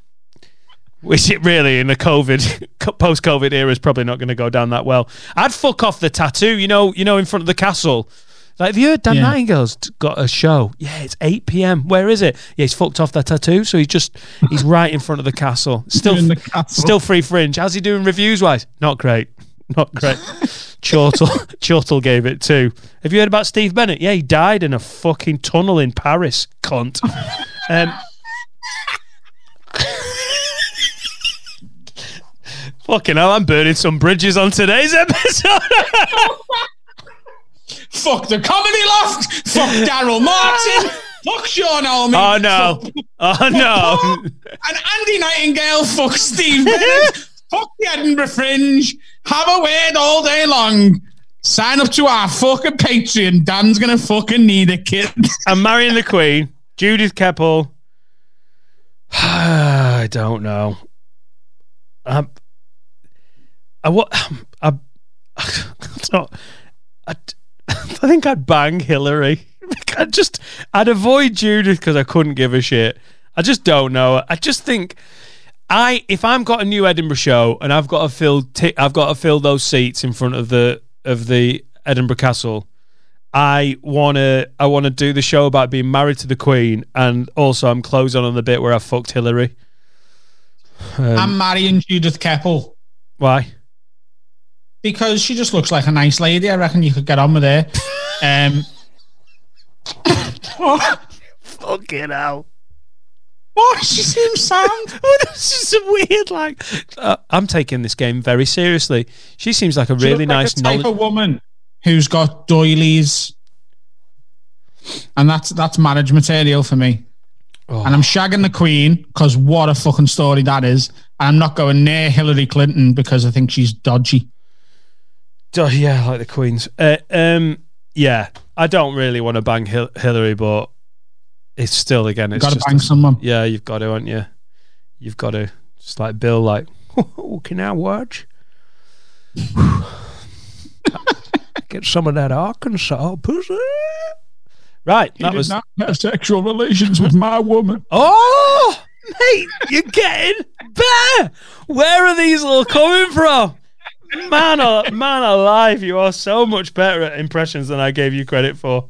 Which it really in the COVID post COVID era is probably not going to go down that well. I'd fuck off the tattoo, you know, you know, in front of the castle. Like, have you heard Dan Yeah. Nightingale's got a show? Yeah, it's 8 p.m. Where is it? Yeah, he's fucked off that tattoo, so he's just he's right in front of the castle. Still, the castle. still free fringe. How's he doing reviews wise? Not great. Not great. Chortle, Chortle gave it two. Have you heard about Steve Bennett? Yeah, he died in a fucking tunnel in Paris. Cunt. Um, fucking hell, I'm burning some bridges on today's episode. Fuck the comedy loft. Fuck Daryl Martin. Fuck Sean Olmy. oh no. Oh no. And Andy Nightingale. Fuck Steve Bennett. fuck the Edinburgh Fringe. Have a word all day long. Sign up to our fucking Patreon. Dan's gonna fucking need a kid. I'm marrying the Queen. Judith Keppel. I don't know. Um, I what? I, it's not. I, I think I'd bang Hillary. I just I'd avoid Judith because I couldn't give a shit. I just don't know. I just think I if I'm got a new Edinburgh show and I've got to fill ti- I've got to fill those seats in front of the of the Edinburgh Castle. I wanna I wanna do the show about being married to the Queen, and also I'm closing on the bit where I fucked Hillary. I'm um, marrying Judith Keppel Why? Because she just looks like a nice lady. I reckon you could get on with her. Um, Fucking hell. what? She seems sound. this is a weird like. Uh, I'm taking this game very seriously. She seems like a She really looks like nice the type knowledge. of woman who's got doilies, and that's that's marriage material for me. Oh. And I'm shagging the Queen because what a fucking story that is. And I'm not going near Hillary Clinton because I think she's dodgy. Oh, yeah, like the Queens. Uh, um, yeah, I don't really want to bang Hil- Hillary, but it's still again. It's Got to bang a- someone. Yeah, you've got to, haven't you? You've got to. Just like Bill, like, oh, can I watch? Get some of that Arkansas pussy. Right, that was. not have sexual relations with my woman. Oh, mate, you're getting better. Where are these all coming from? Man, al- man alive, you are so much better at impressions than I gave you credit for.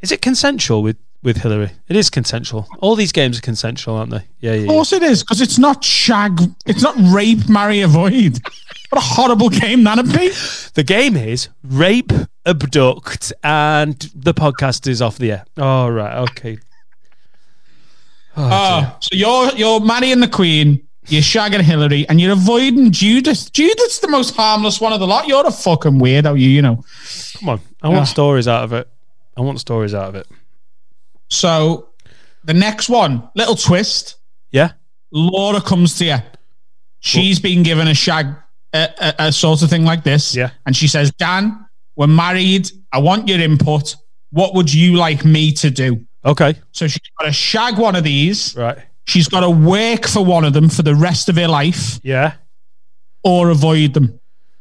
Is it consensual with, with Hillary? It is consensual. All these games are consensual, aren't they? Yeah, yeah. Of yeah. course it is, because it's not shag. It's not rape, marry, avoid. What a horrible game that'd be. The game is rape, abduct, and the podcast is off the air. All right, okay. Oh, ah, so you're you're marrying the Queen, you're shagging Hillary, and you're avoiding Judith. Judith's the most harmless one of the lot. You're a fucking weirdo, you you know. Come on. I want Ah. stories out of it. I want stories out of it. So the next one, little twist. Yeah? Laura comes to you. She's been given a shag, a, a, a sort of thing like this. Yeah. And she says, Dan, we're married. I want your input. What would you like me to do? Okay. So she's got to shag one of these. Right. She's got to work for one of them for the rest of her life Yeah. or avoid them.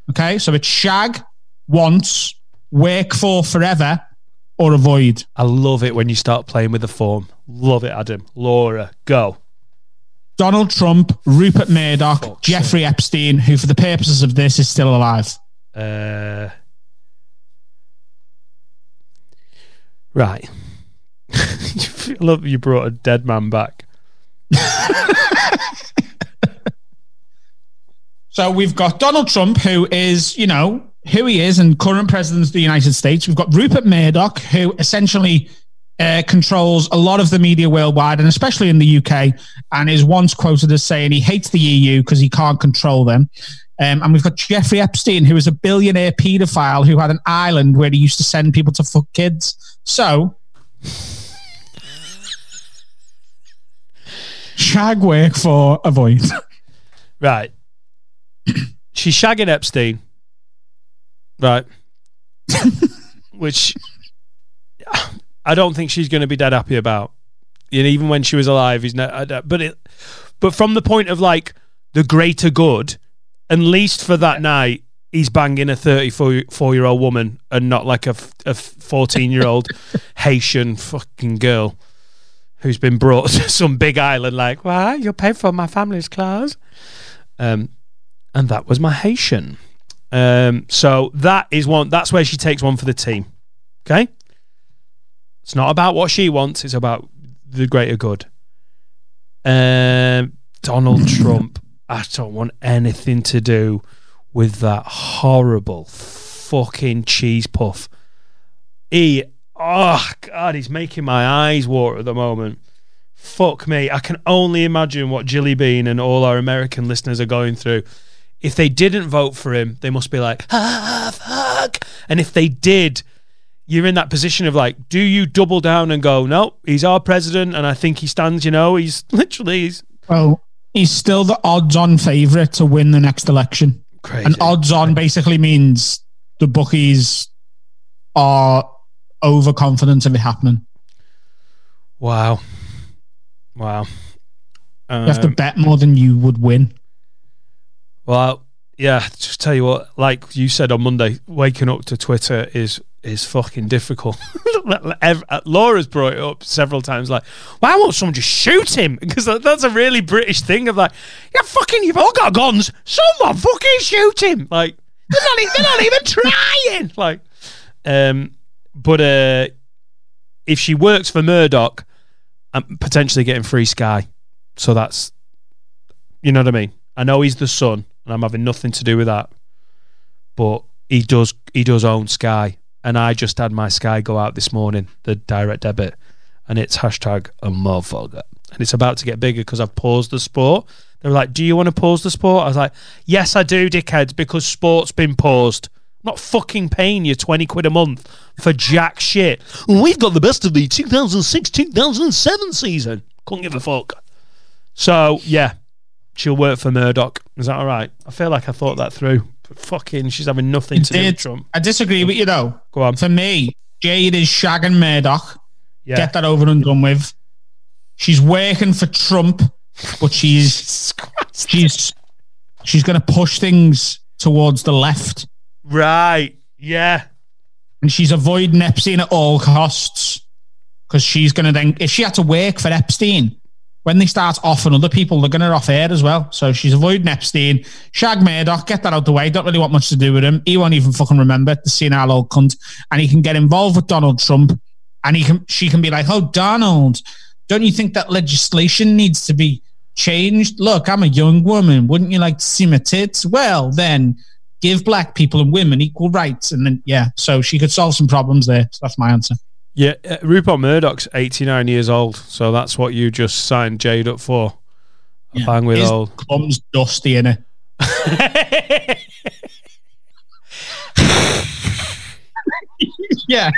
Okay. So it's shag once, work for forever, or avoid. I love it when you start playing with the form. Love it, Adam. Laura, go. Donald Trump, Rupert Murdoch, Jeffrey Epstein, who for the purposes of this is still alive. Uh, right. I love you brought a dead man back. So we've got Donald Trump, who is, you know, who he is and current president of the United States. We've got Rupert Murdoch, who essentially uh, controls a lot of the media worldwide and especially in the UK, and is once quoted as saying he hates the EU because he can't control them. Um, and we've got Jeffrey Epstein, who is a billionaire paedophile who had an island where he used to send people to fuck kids. So, shag work for a avoid. Right. She's shagging Epstein. Right. Which I don't think she's going to be dead happy about. And even when she was alive, he's not. But it, but from the point of like the greater good, at least for that night, he's banging a thirty-four year old woman and not like a fourteen year old Haitian fucking girl who's been brought to some big island. Like, why you'll pay for my family's clothes? Um, and that was my Haitian. Um, so that is one. That's where she takes one for the team. Okay. It's not about what she wants. It's about the greater good. Um, Donald Trump. I don't want anything to do with that horrible fucking cheese puff. He, oh god, he's making my eyes water at the moment. Fuck me. I can only imagine what Jilly Bean and all our American listeners are going through. If they didn't vote for him, they must be like, ah, fuck. And if they did, you're in that position of like, do you double down and go, no, he's our president, and I think he stands. You know, he's literally he's Well, he's still the odds-on favourite to win the next election. crazy. And odds-on basically means the bookies are overconfident of it happening. wow, wow. You have to Um, bet more than you would win. Well, yeah. Just tell you what, like you said on Monday, waking up to Twitter is is fucking difficult. Uh, Laura's brought it up several times. Like, why won't someone just shoot him? Because that- that's a really British thing of like, yeah, fucking, you've all got guns. Someone fucking shoot him. Like, they're not, they're not even trying. Like, um, but uh, if she works for Murdoch, I'm potentially getting free Sky. So that's, you know what I mean. I know he's the son, and I'm having nothing to do with that. But he does he does own Sky, and I just had my Sky go out this morning, the direct debit, and it's hashtag a motherfucker, and it's about to get bigger because I've paused the sport. They were like, "Do you want to pause the sport?" I was like, "Yes, I do, dickheads, because sport's been paused." I'm not fucking paying you 20 quid a month for jack shit. We've got the best of the 2006 2007 season. Couldn't give a fuck. So, yeah, she'll work for Murdoch. Is that all right? I feel like I thought that through. But fucking, she's having nothing to do with Trump. I disagree with you though. Go on. For me, Jade is shagging Murdoch. Yeah. Get that over and done with. She's working for Trump, but she's she's she's going to push things towards the left, Right. Yeah. and she's avoiding Epstein at all costs because she's going to then if she had to work for Epstein. When they start offering other people, they're going to off air as well. So she's avoiding Epstein. Shag Murdoch, get that out the way. Don't really want much to do with him. He won't even fucking remember the senile old cunt. And he can get involved with Donald Trump. And he can, she can be like, "Oh, Donald, don't you think that legislation needs to be changed? Look, I'm a young woman. Wouldn't you like to see my tits? Well, then give black people and women equal rights." And then, yeah, so she could solve some problems there. So that's my answer. Yeah. Uh, Rupert Murdoch's 89 years old. So that's what you just signed Jade up for. Yeah. bang with His old. Clum's dusty in it. yeah.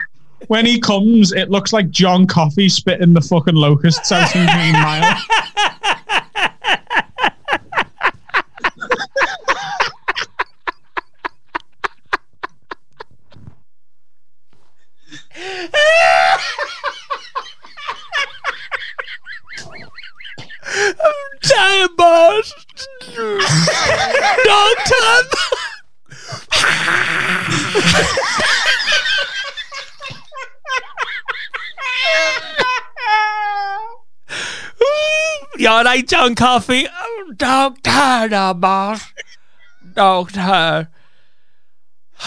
When he comes, it looks like John Coffey spitting the fucking locusts out in Green Mile. Time boss. Dog time. You all right, John Coffey? Oh, doctor, no, boss. Doctor.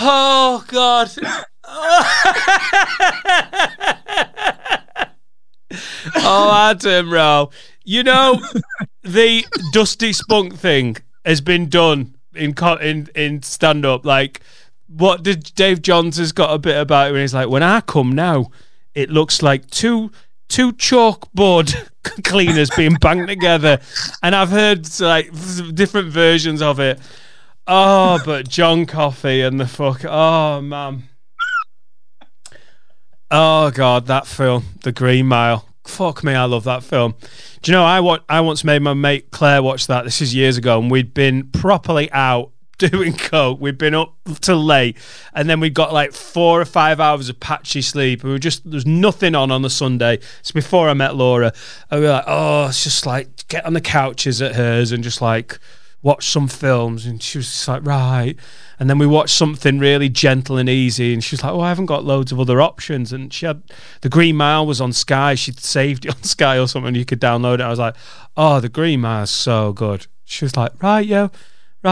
Oh, God. oh, Adam, bro. You know, the Dusty Spunk thing has been done in in in stand up. Like, what did Dave Johns has got a bit about it when he's like, when I come now, it looks like two two chalkboard cleaners being banged together, and I've heard like different versions of it. Oh, but John Coffey and the fuck. Oh man. Oh god, that film, The Green Mile. Fuck me, I love that film. Do you know I wa- I once made my mate Claire watch that. This is years ago, and we'd been properly out doing coke. We'd been up till late, and then we got like four or five hours of patchy sleep. We were just there's nothing on on the Sunday. It's before I met Laura, and we were like, oh, it's just like get on the couches at hers and just like watch some films. And she was just like, right. And then we watched something really gentle and easy, and she was like, "Oh, I haven't got loads of other options." And she had the Green Mile was on Sky. She'd saved it on Sky or something. You could download it. I was like, "Oh, the Green Mile's so good." She was like, "Right, yo,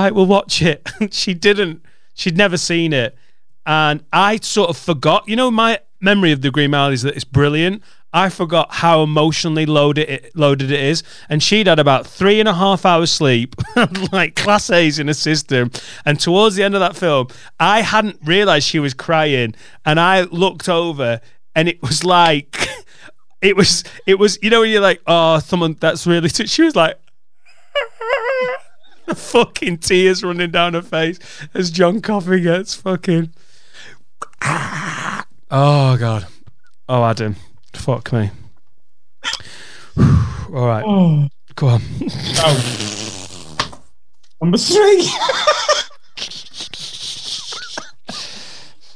right, we'll watch it." She didn't. She'd never seen it, and I sort of forgot. You know, my memory of the Green Mile is that it's brilliant. I forgot how emotionally loaded it, loaded it is. And she'd had about three and a half hours sleep, like class A's in a system. And towards the end of that film, I hadn't realized she was crying. And I looked over and it was like, it was, it was, you know, when you're like, oh, someone that's really, t-. she was like, fucking tears running down her face as John Coffey gets fucking. Oh, God. Oh, Adam. Fuck me. All right. Oh. Go on. Oh. Number three.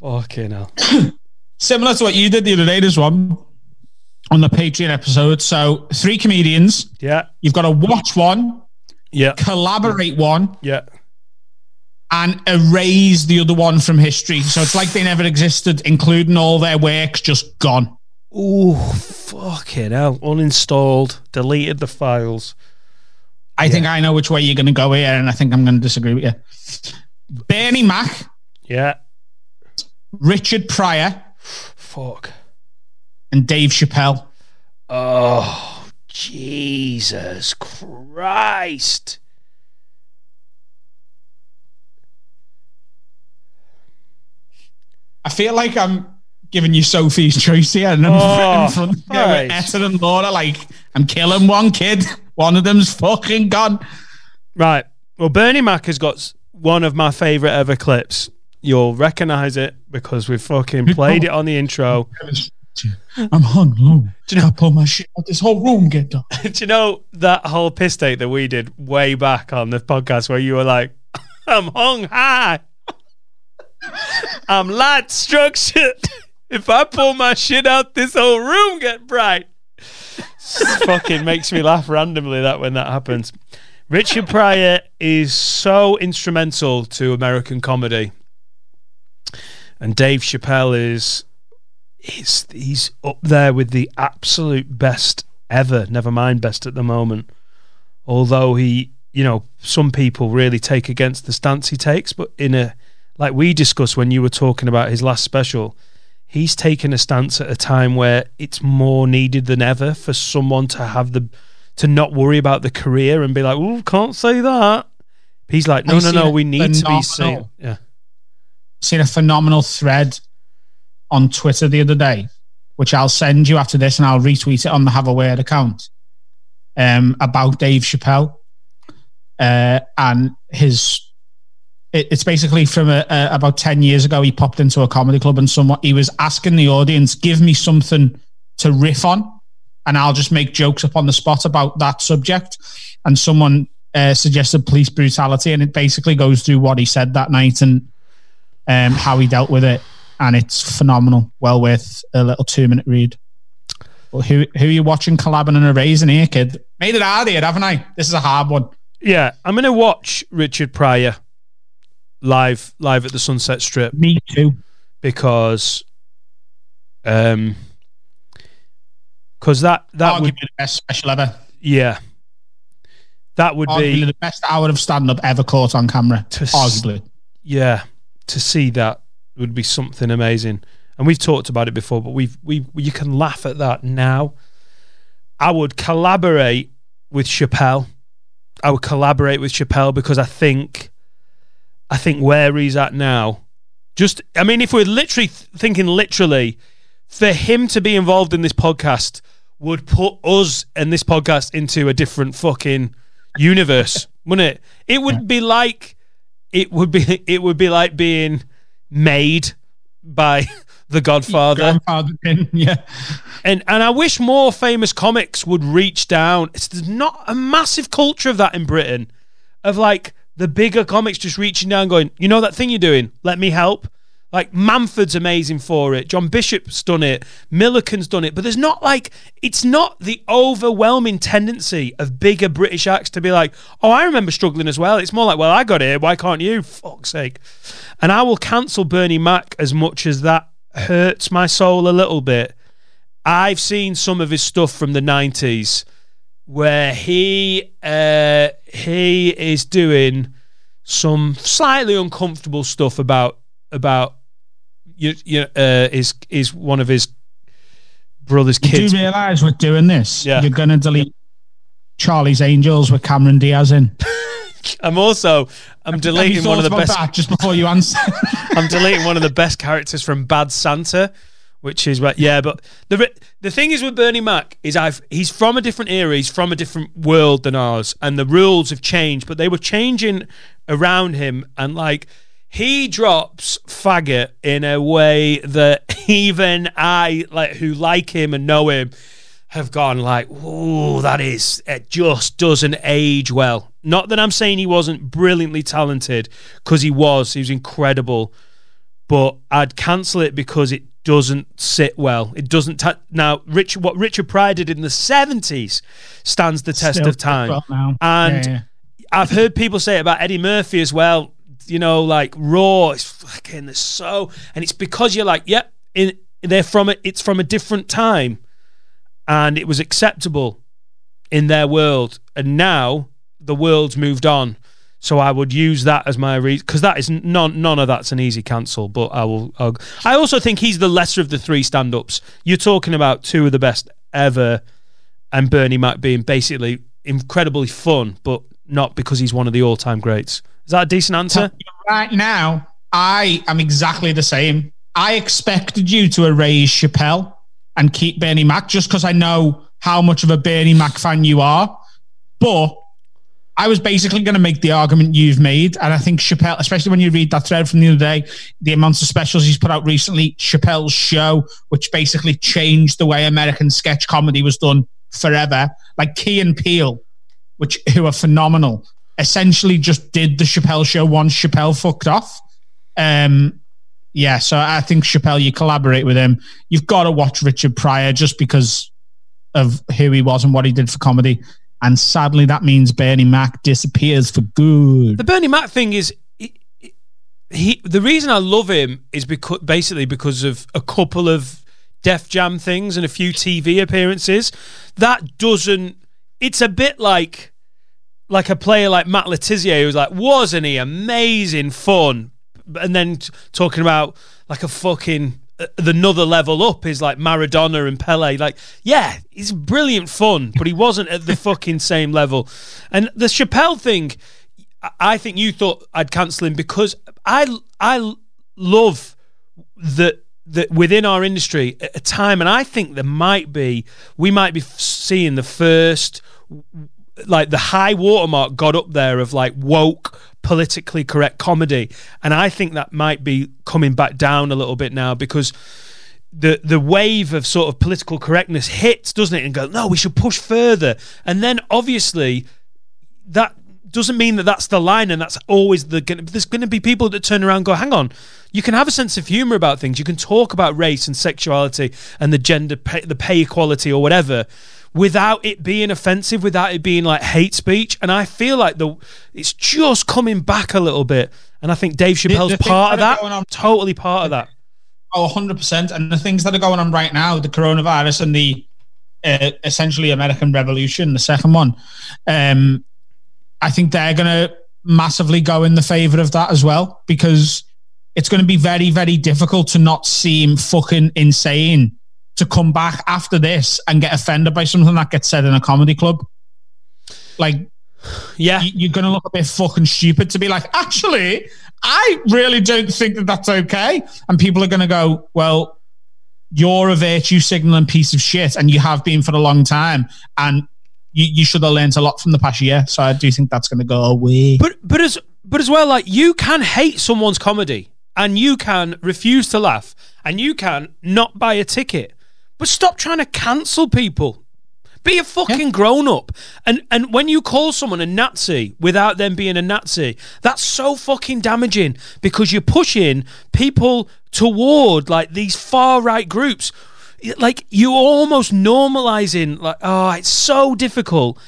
Fucking hell. Similar to what you did the other day, this one on the Patreon episode. So three comedians. Yeah. You've got to watch one, Yeah. collaborate one, Yeah. and erase the other one from history. So it's like they never existed, including all their works just gone. Ooh, fucking hell. Uninstalled, deleted the files. I think I know which way you're going to go here, and I think I'm going to disagree with you. Bernie Mac, Yeah. Richard Pryor, Fuck. and Dave Chappelle. Oh, Jesus Christ. I feel like I'm giving you Sophie's choice here, and I'm Oh, in front of Esther and Laura. Like I'm killing one kid. One of them's fucking gone. Right. Well, Bernie Mac has got one of my favourite ever clips. You'll recognise it because we've fucking played it on the intro. I'm hung low. Do you know? I pull my shit out. This whole room get done. Do you know that whole piss take that we did way back on the podcast where you were like, I'm hung high. I'm light structured. If I pull my shit out, this whole room get bright. fucking makes me laugh randomly that when that happens. Richard Pryor is so instrumental to American comedy. And Dave Chappelle is he's he's up there with the absolute best ever. Never mind best at the moment. Although he, you know, some people really take against the stance he takes, but in a like we discussed when you were talking about his last special, he's taken a stance at a time where it's more needed than ever for someone to have the to not worry about the career and be like, "Oh, can't say that." He's like, "No, I've no, no, we need to be seen." Yeah. Seen a phenomenal thread on Twitter the other day, which I'll send you after this, and I'll retweet it on the Have a Word account. Um, about Dave Chappelle, uh, and his. It, it's basically from a, a, about ten years ago. He popped into a comedy club, and someone he was asking the audience, "Give me something to riff on." and I'll just make jokes up on the spot about that subject. And someone uh, suggested police brutality, and it basically goes through what he said that night and um, how he dealt with it. And it's phenomenal. Well worth a little two minute read. Well, who who are you watching collabing and erasing here, kid? Made it hard here, haven't I? This is a hard one. Yeah, I'm going to watch Richard Pryor live live at the Sunset Strip Me too. because um because that that Arguably would be the best special ever. yeah that would Arguably be the best hour of stand up ever caught on camera. To s- Arguably. yeah to see that would be something amazing. And we've talked about it before but we've we you can laugh at that now. I would collaborate with Chappelle. I would collaborate with Chappelle because I think I think where he's at now just I mean if we're literally th- thinking literally for him to be involved in this podcast would put us and this podcast into a different fucking universe, wouldn't it? It would be like it would be it would be like being made by The Godfather. Grandfather pin, yeah. And and I wish more famous comics would reach down. It's there's not a massive culture of that in Britain, of like the bigger comics just reaching down, going, you know that thing you're doing, let me help. Like Manford's amazing for it. John Bishop's done it. Millican's done it. But there's not like it's not the overwhelming tendency of bigger British acts to be like, oh, I remember struggling as well. It's more like, well, I got it. Why can't you? Fuck's sake. And I will cancel Bernie Mac as much as that hurts my soul a little bit. I've seen some of his stuff from the nineties where he uh, he is doing some slightly uncomfortable stuff about about you, you uh, is is one of his brother's You kids. do you realise with doing this, Yeah. you're going to delete Charlie's Angels with Cameron Diaz in. I'm also I'm deleting one of the best. just before you answer. I'm deleting one of the best characters from Bad Santa, which is what. Yeah, but the the thing is with Bernie Mac is I've he's from a different era, he's from a different world than ours, and the rules have changed, but they were changing around him, and like he drops faggot in a way that even I like who like him and know him have gone like, oh, that is it just doesn't age well. Not that I'm saying he wasn't brilliantly talented, because he was, he was incredible, but I'd cancel it because it doesn't sit well. It doesn't. Ta- now, Rich, what Richard Pryor did in the '70s stands the test Still of time, and Yeah, yeah. I've heard people say it about Eddie Murphy as well. You know, like Raw, it's fucking it's so, and it's because you're like, yep, in they're from it. It's from a different time, and it was acceptable in their world, and now the world's moved on. So I would use that as my reason because that is none. None of that's an easy cancel. But I will. I'll, I also think he's the lesser of the three stand-ups. You're talking about two of the best ever, and Bernie Mac being basically incredibly fun, but not because he's one of the all-time greats. Is that a decent answer? Right now, I am exactly the same. I expected you to erase Chappelle and keep Bernie Mac just because I know how much of a Bernie Mac fan you are. But I was basically going to make the argument you've made. And I think Chappelle, especially when you read that thread from the other day, the amounts of specials he's put out recently, Chappelle's show, which basically changed the way American sketch comedy was done forever, like Key and Peele, which who are phenomenal, essentially just did the Chappelle show once Chappelle fucked off. Um, yeah, so I think Chappelle, you collaborate with him. You've got to watch Richard Pryor just because of who he was and what he did for comedy. And sadly, that means Bernie Mac disappears for good. The Bernie Mac thing is he, he the reason I love him is because basically because of a couple of Def Jam things and a few TV appearances. That doesn't. It's a bit like like a player like Matt Le Tissier who's like, wasn't he amazing fun? And then t- talking about like a fucking Uh, the another level up is like Maradona and Pele. Like, yeah, he's brilliant fun, but he wasn't at the fucking same level. And the Chappelle thing, I- I think you thought I'd cancel him because I I love that that within our industry at a time, and I think there might be we might be seeing the first like the high watermark got up there of like woke politically correct comedy. And i think that might be coming back down a little bit now because the the wave of sort of political correctness hits doesn't it? And go no we should push further. And then obviously that doesn't mean that that's the line and that's always the there's going to be people that turn around and go hang on you can have a sense of humor about things. You can talk about race and sexuality and the gender pay, the pay equality or whatever without it being offensive without it being like hate speech. And i feel like the it's just coming back a little bit. And i think dave chappelle's the things part of that are that going on- totally part of that. Oh, 100%. And the things that are going on right now, the coronavirus and the uh, essentially American Revolution, the second one, um, I think they're going to massively go in the favor of that as well because it's going to be very, very difficult to not seem fucking insane to come back after this and get offended by something that gets said in a comedy club. Like, yeah you- you're going to look a bit fucking stupid to be like, actually, I really don't think that that's okay. And people are going to go, well, you're a virtue signaling piece of shit, and you have been for a long time. And you, you should have learned a lot from the past year. So I do think that's going to go away. But but as but as well, like you can hate someone's comedy and you can refuse to laugh and you can not buy a ticket. But stop trying to cancel people. Be a fucking grown up. And and when you call someone a Nazi without them being a Nazi, that's so fucking damaging because you're pushing people toward like these far right groups. Like you almost normalizing like oh, it's so difficult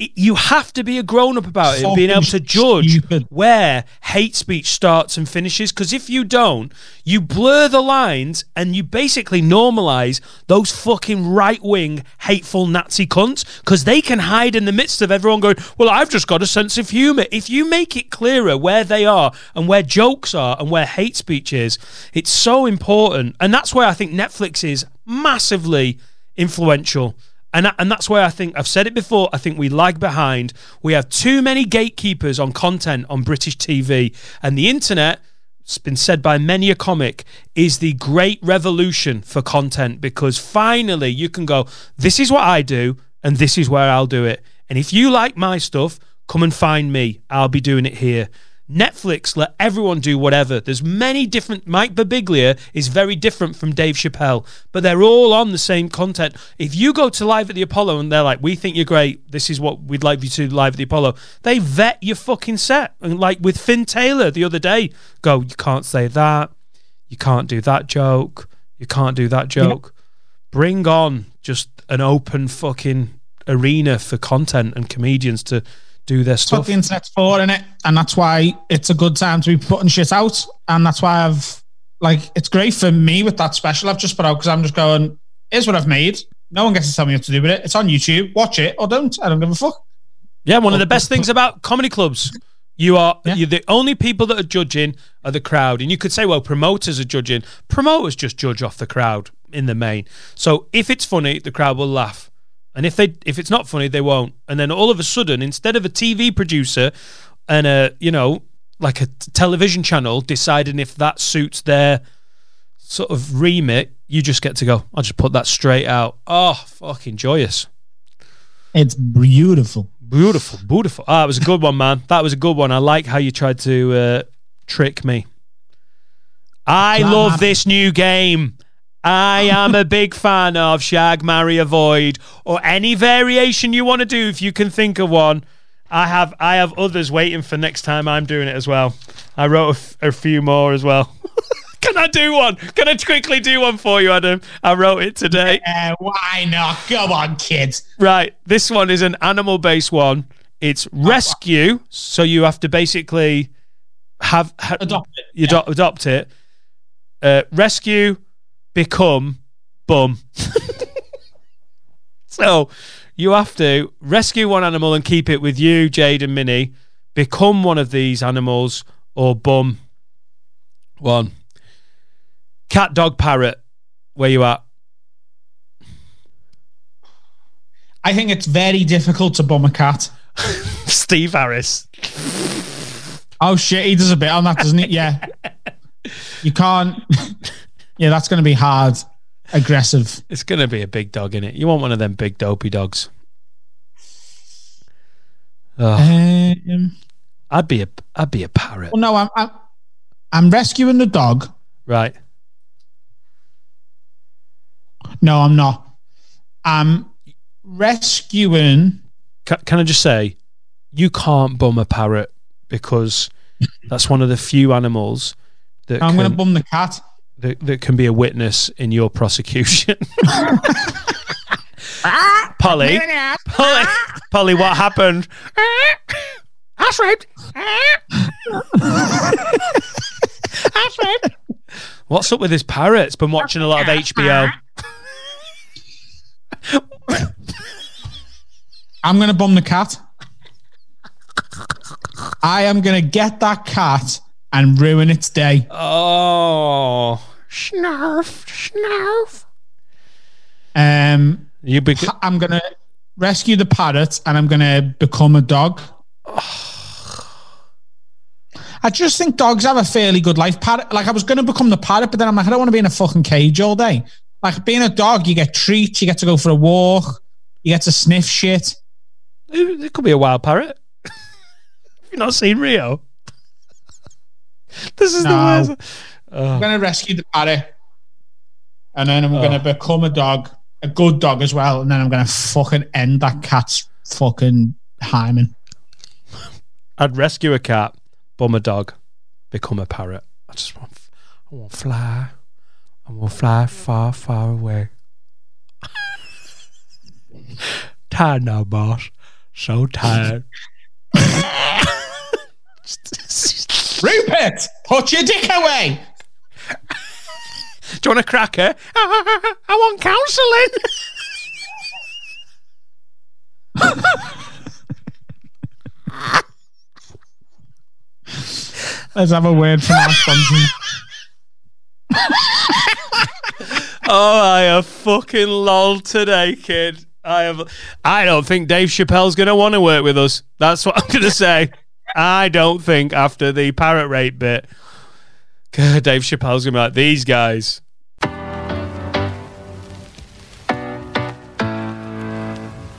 you have to be a grown up about it and being able to judge stupid. where hate speech starts and finishes. Because if you don't, you blur the lines and you basically normalize those fucking right wing, hateful Nazi cunts because they can hide in the midst of everyone going, Well, I've just got a sense of humor. If you make it clearer where they are and where jokes are and where hate speech is, it's so important. And that's where I think Netflix is massively influential. And, and that's why I think I've said it before. I think we lag behind. We have too many gatekeepers on content on British TV, and the internet. It's been said by many a comic is the great revolution for content because finally you can go. This is what I do, and this is where I'll do it. And if you like my stuff, come and find me. I'll be doing it here. Netflix let everyone do whatever. There's many different. Mike Birbiglia is very different from Dave Chappelle, but they're all on the same content. If you go to live at the Apollo and they're like, "We think you're great. This is what we'd like you to do live at the Apollo," they vet your fucking set. And like with Fin Taylor the other day, go, you can't say that. You can't do that joke. You can't do that joke. Bring on just an open fucking arena for content and comedians to do their That's what stuff. the internet's for, innit? And that's why it's a good time to be putting shit out. And that's why I've, like, it's great for me with that special I've just put out because I'm just going, here's what I've made. No one gets to tell me what to do with it. It's on YouTube. Watch it or don't. I don't give a fuck. Yeah, one of the best things about comedy clubs. You are Yeah. you're the only people that are judging are the crowd. And you could say, well, promoters are judging. Promoters just judge off the crowd in the main. So if it's funny, the crowd will laugh. And if they if it's not funny, they won't. And then all of a sudden, instead of a TV producer and a you know like a t- television channel deciding if that suits their sort of remit, you just get to go. I'll just put that straight out. Oh, fucking joyous. It's beautiful. Beautiful, beautiful. Ah, it was a good one, man. That was a good one. I like how you tried to uh, trick me. I love this new game. I am a big fan of Shag, Marry, Avoid, or any variation you want to do if you can think of one. I have I have others waiting for next time I'm doing it as well. I wrote a, f- a few more as well. can I do one? Can I quickly do one for you, Adam? I wrote it today. Uh, why not? Go on, kids. Right. This one is an animal based one. It's rescue. So you have to basically have, ha- Adopt it. You do- adopt it. Uh, rescue, become, bum. so you have to rescue one animal and keep it with you, Jade and Minnie. Become one of these animals or bum one. Cat, dog, parrot. Where you at? I think it's very difficult to bum a cat. Steve Harris. Oh shit, he does a bit on that, doesn't he? Yeah. You can't. Yeah, that's going to be hard. Aggressive. It's gonna be a big dog in it. You want one of them big dopey dogs. Oh, Um, I'd be a I'd be a parrot. well, no, I'm, I'm I'm rescuing the dog. Right. No, I'm not. I'm rescuing. Can, can I just say, you can't bum a parrot because that's one of the few animals that I'm going to bum the cat. That, that can be a witness in your prosecution. Polly, Polly, Polly, what happened? That's raped. That's raped. What's up with this parrot? It's been watching a lot of HBO. I'm going to bum the cat. I am going to get that cat and ruin its day. Oh, snarf, snarf. Um, You be I'm going to rescue the parrot and I'm going to become a dog. I just think dogs have a fairly good life. Parrot, like I was going to become the parrot, but then I'm like, I don't want to be in a fucking cage all day. Like being a dog, you get treats, you get to go for a walk, you get to sniff shit. It it could be a wild parrot. You've not seen Rio. This is No. the worst. I'm going to rescue the parrot, and then I'm Oh. going to become a dog, a good dog as well, and then I'm going to fucking end that cat's fucking hymen. I'd rescue a cat, bum a dog, become a parrot. I just want, I want to fly. I want fly far, far away. Tired now, boss. So tired. Rupert, put your dick away. Do you want a cracker? I want counselling. Let's have a word from our sponsor. oh, I have fucking lol today, kid. I have. I don't think Dave Chappelle's going to want to work with us. That's what I'm going to say. I don't think after the parrot rape bit, God, Dave Chappelle's going to be like these guys.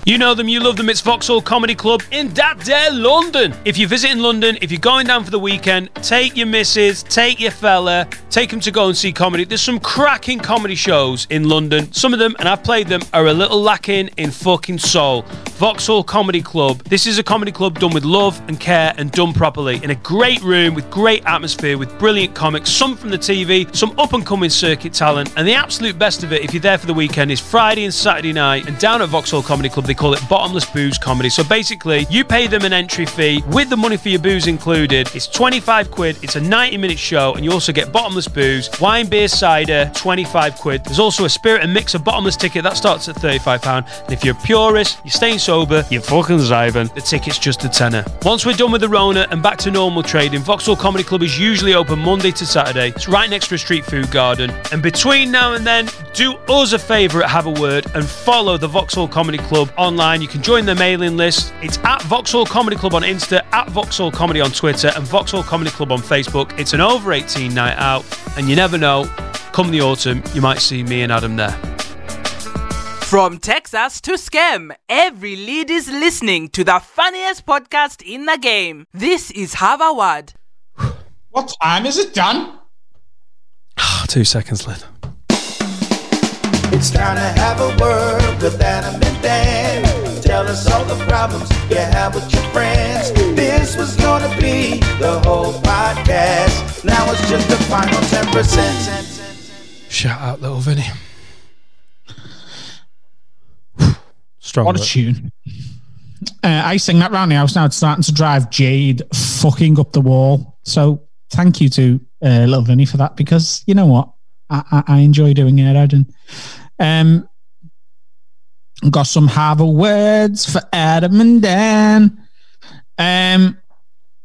You know them, you love them. It's Vauxhall Comedy Club in that there London. If you're visiting London, if you're going down for the weekend, take your missus, take your fella, take them to go and see comedy. There's some cracking comedy shows in London. Some of them, and I've played them, are a little lacking in fucking soul. Vauxhall Comedy Club. This is a comedy club done with love and care and done properly in a great room with great atmosphere with brilliant comics, some from the TV, some up and coming circuit talent, and the absolute best of it, if you're there for the weekend, is Friday and Saturday night. And down at Vauxhall Comedy Club, they call it bottomless booze comedy. So basically, you pay them an entry fee with the money for your booze included. It's 25 quid. It's a 90 minute show, and you also get bottomless booze, wine, beer, cider, 25 quid. There's also a spirit and mix of bottomless ticket that starts at 35 pound. And if you're a purist, you're staying sober, you're fucking driving. The ticket's just a tenner. Once we're done with the Rona and back to normal trading, Vauxhall Comedy Club is usually open Monday to Saturday. It's right next to a street food garden. And between now and then, do us a favour Have a Word and follow the Vauxhall Comedy Club online. You can join the mailing list. It's at Vauxhall Comedy Club on Insta, at Vauxhall Comedy on Twitter, and Vauxhall Comedy Club on Facebook. It's an over 18 night out, and you never know, come the autumn, you might see me and Adam there. From Texas to Scam, every lead is listening to the funniest podcast in the game. This is Have a What time is it, Dan? Two seconds left. It's time to have a word with Adam and Dan. Tell us all the problems you have with your friends. This was gonna be the whole podcast. Now it's just the final 10%. Shout out, little Vinny. Strong. What a work. tune. Uh, I sing that round the house now. It's starting to drive Jade fucking up the wall. So thank you to uh, Little Vinny for that because you know what? I, I, I enjoy doing it, Adam. Um, got some have a words for Adam and Dan. Um,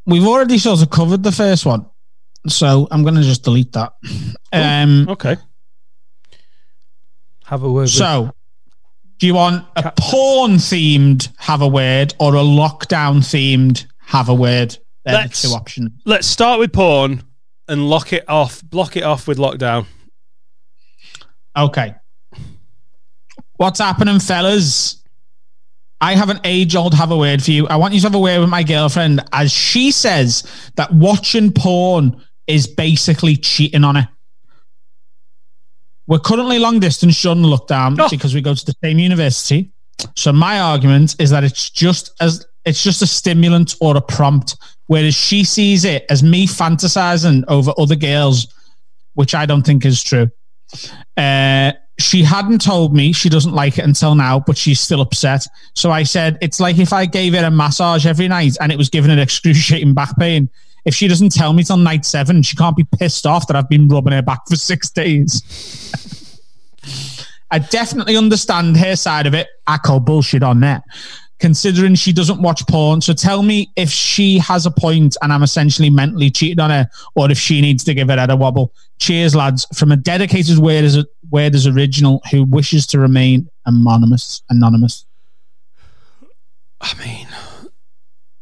we've already sort of covered the first one, so I'm going to just delete that. Um, Okay. Have a word. with- so, do you want a porn themed have a word or a lockdown themed have a word? They're Let's- the two options. let's start with porn and lock it off. Block it off with lockdown. Okay. What's happening, fellas? I have an age old have a word for you. I want you to have a word with my girlfriend as she says that watching porn is basically cheating on her. We're currently long distance the lockdown Oh. because we go to the same university. So my argument is that it's just as it's just a stimulant or a prompt, whereas she sees it as me fantasizing over other girls, which I don't think is true. Uh, she hadn't told me she doesn't like it until now, but she's still upset. So I said, it's like if I gave her a massage every night and it was giving her excruciating back pain. If she doesn't tell me till night seven, she can't be pissed off that I've been rubbing her back for six days. I definitely understand her side of it. I call bullshit on that. Considering she doesn't watch porn. So tell me if she has a point and I'm essentially mentally cheated on her, or if she needs to give head a wobble. Cheers, lads. From a dedicated Word Word as original who wishes to remain anonymous. Anonymous. I mean,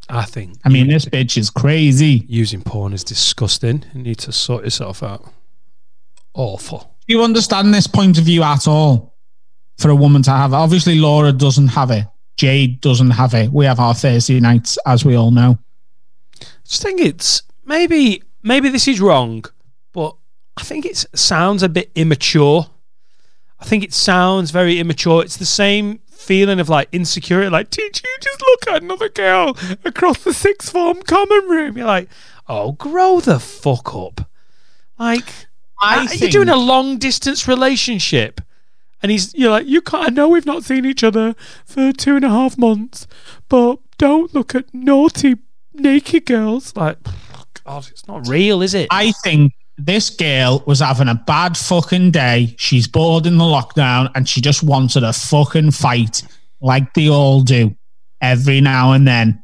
I think. I mean, this bitch is crazy. using porn is disgusting. You need to sort yourself out. Awful. Do you understand this point of view at all for a woman to have? it? Obviously, Laura doesn't have it. Jade doesn't have it. We have our Thursday nights, as we all know. I just think it's maybe maybe this is wrong, but I think it sounds a bit immature. I think it sounds very immature. It's the same feeling of like insecurity, like did you just look at another girl across the sixth form common room? You're like, oh, grow the fuck up. Like, I you're doing a long distance relationship. And he's, you're like, you can't. I know we've not seen each other for two and a half months, but don't look at naughty naked girls. Like, God, it's not real, is it? I think this girl was having a bad fucking day. She's bored in the lockdown and she just wanted a fucking fight like they all do every now and then.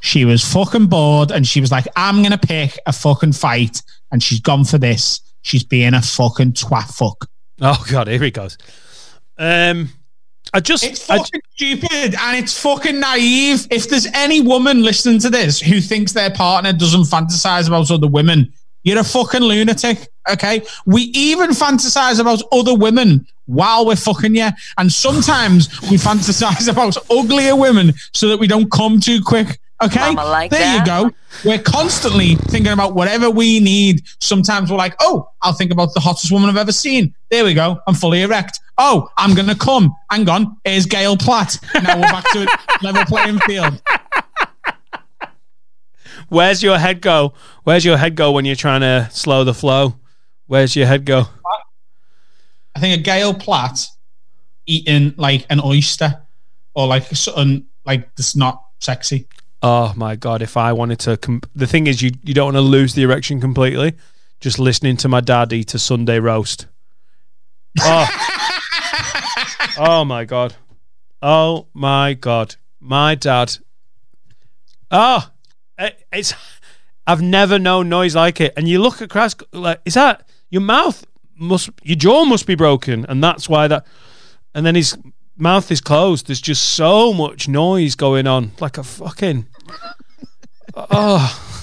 She was fucking bored and she was like, I'm going to pick a fucking fight. And she's gone for this. She's being a fucking twat fuck. Oh, God, here he goes. Um, I just. It's fucking I, stupid and it's fucking naive. If there's any woman listening to this who thinks their partner doesn't fantasize about other women, you're a fucking lunatic. Okay. We even fantasize about other women while we're fucking you. And sometimes we fantasize about uglier women so that we don't come too quick. Okay. Like there that. you go. We're constantly thinking about whatever we need. Sometimes we're like, oh, I'll think about the hottest woman I've ever seen. There we go. I'm fully erect. Oh, I'm going to come. Hang on. Here's Gail Platt. Now we're back to level playing field. Where's your head go? Where's your head go when you're trying to slow the flow? Where's your head go? I think a Gail Platt eating like an oyster or like something like that's not sexy. Oh my god! If I wanted to, com- the thing is, you you don't want to lose the erection completely. Just listening to my dad eat a Sunday roast. Oh, oh my god! Oh my god! My dad. Oh, Uh, it's. I've never known noise like it. And you look across, like, is that your mouth? Must your jaw must be broken, and that's why that. And then his mouth is closed. There's just so much noise going on, like a fucking oh,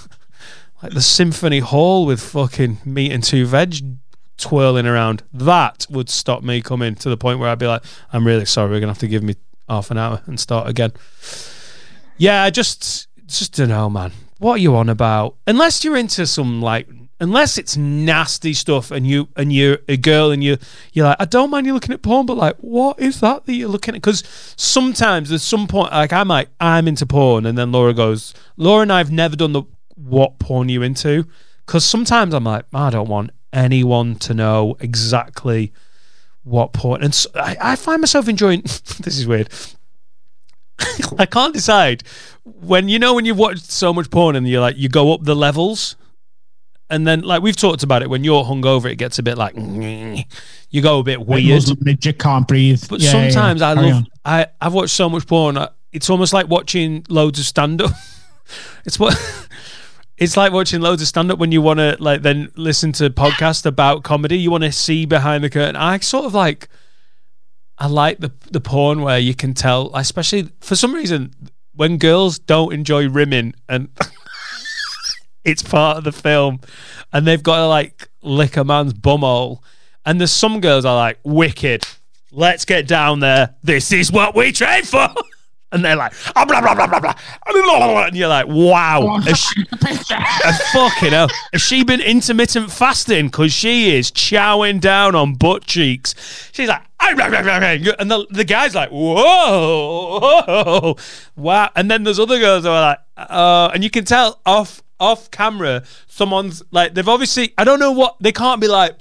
like the symphony hall with fucking meat and two veg twirling around. That would stop me coming to the point where I'd be like, I'm really sorry, we're gonna have to give me half an hour and start again. Yeah, I just just don't know, man. What are you on about? Unless you're into some like unless it's nasty stuff and you and you're a girl and you you're like I don't mind you looking at porn but like what is that that you're looking at because sometimes there's some point like I'm like I'm into porn and then Laura goes Laura and I've never done the what porn you into because sometimes I'm like I don't want anyone to know exactly what porn and so I, I find myself enjoying this is weird I can't decide when you know when you've watched so much porn and you're like you go up the levels and then like we've talked about it when you're hungover it gets a bit like you go a bit weird You can't breathe. but Yeah, yeah, sometimes yeah. i Carry love on. i i've watched so much porn it's almost like watching loads of stand-up it's what it's like watching loads of stand-up when you want to like then listen to podcasts about comedy you want to see behind the curtain i sort of like I like the the porn where you can tell, especially for some reason, when girls don't enjoy rimming and it's part of the film, and they've got to like lick a man's bumhole, and there's some girls are like wicked. Let's get down there. This is what we train for. and they're like, oh, blah, blah, blah, blah, blah, and you're like, wow, oh, has she, uh, fucking hell, has she been intermittent fasting? Because she is chowing down on butt cheeks. She's like, and the, the guy's like whoa, whoa wow and then there's other girls who are like uh, and you can tell off off camera someone's like they've obviously I don't know what they can't be like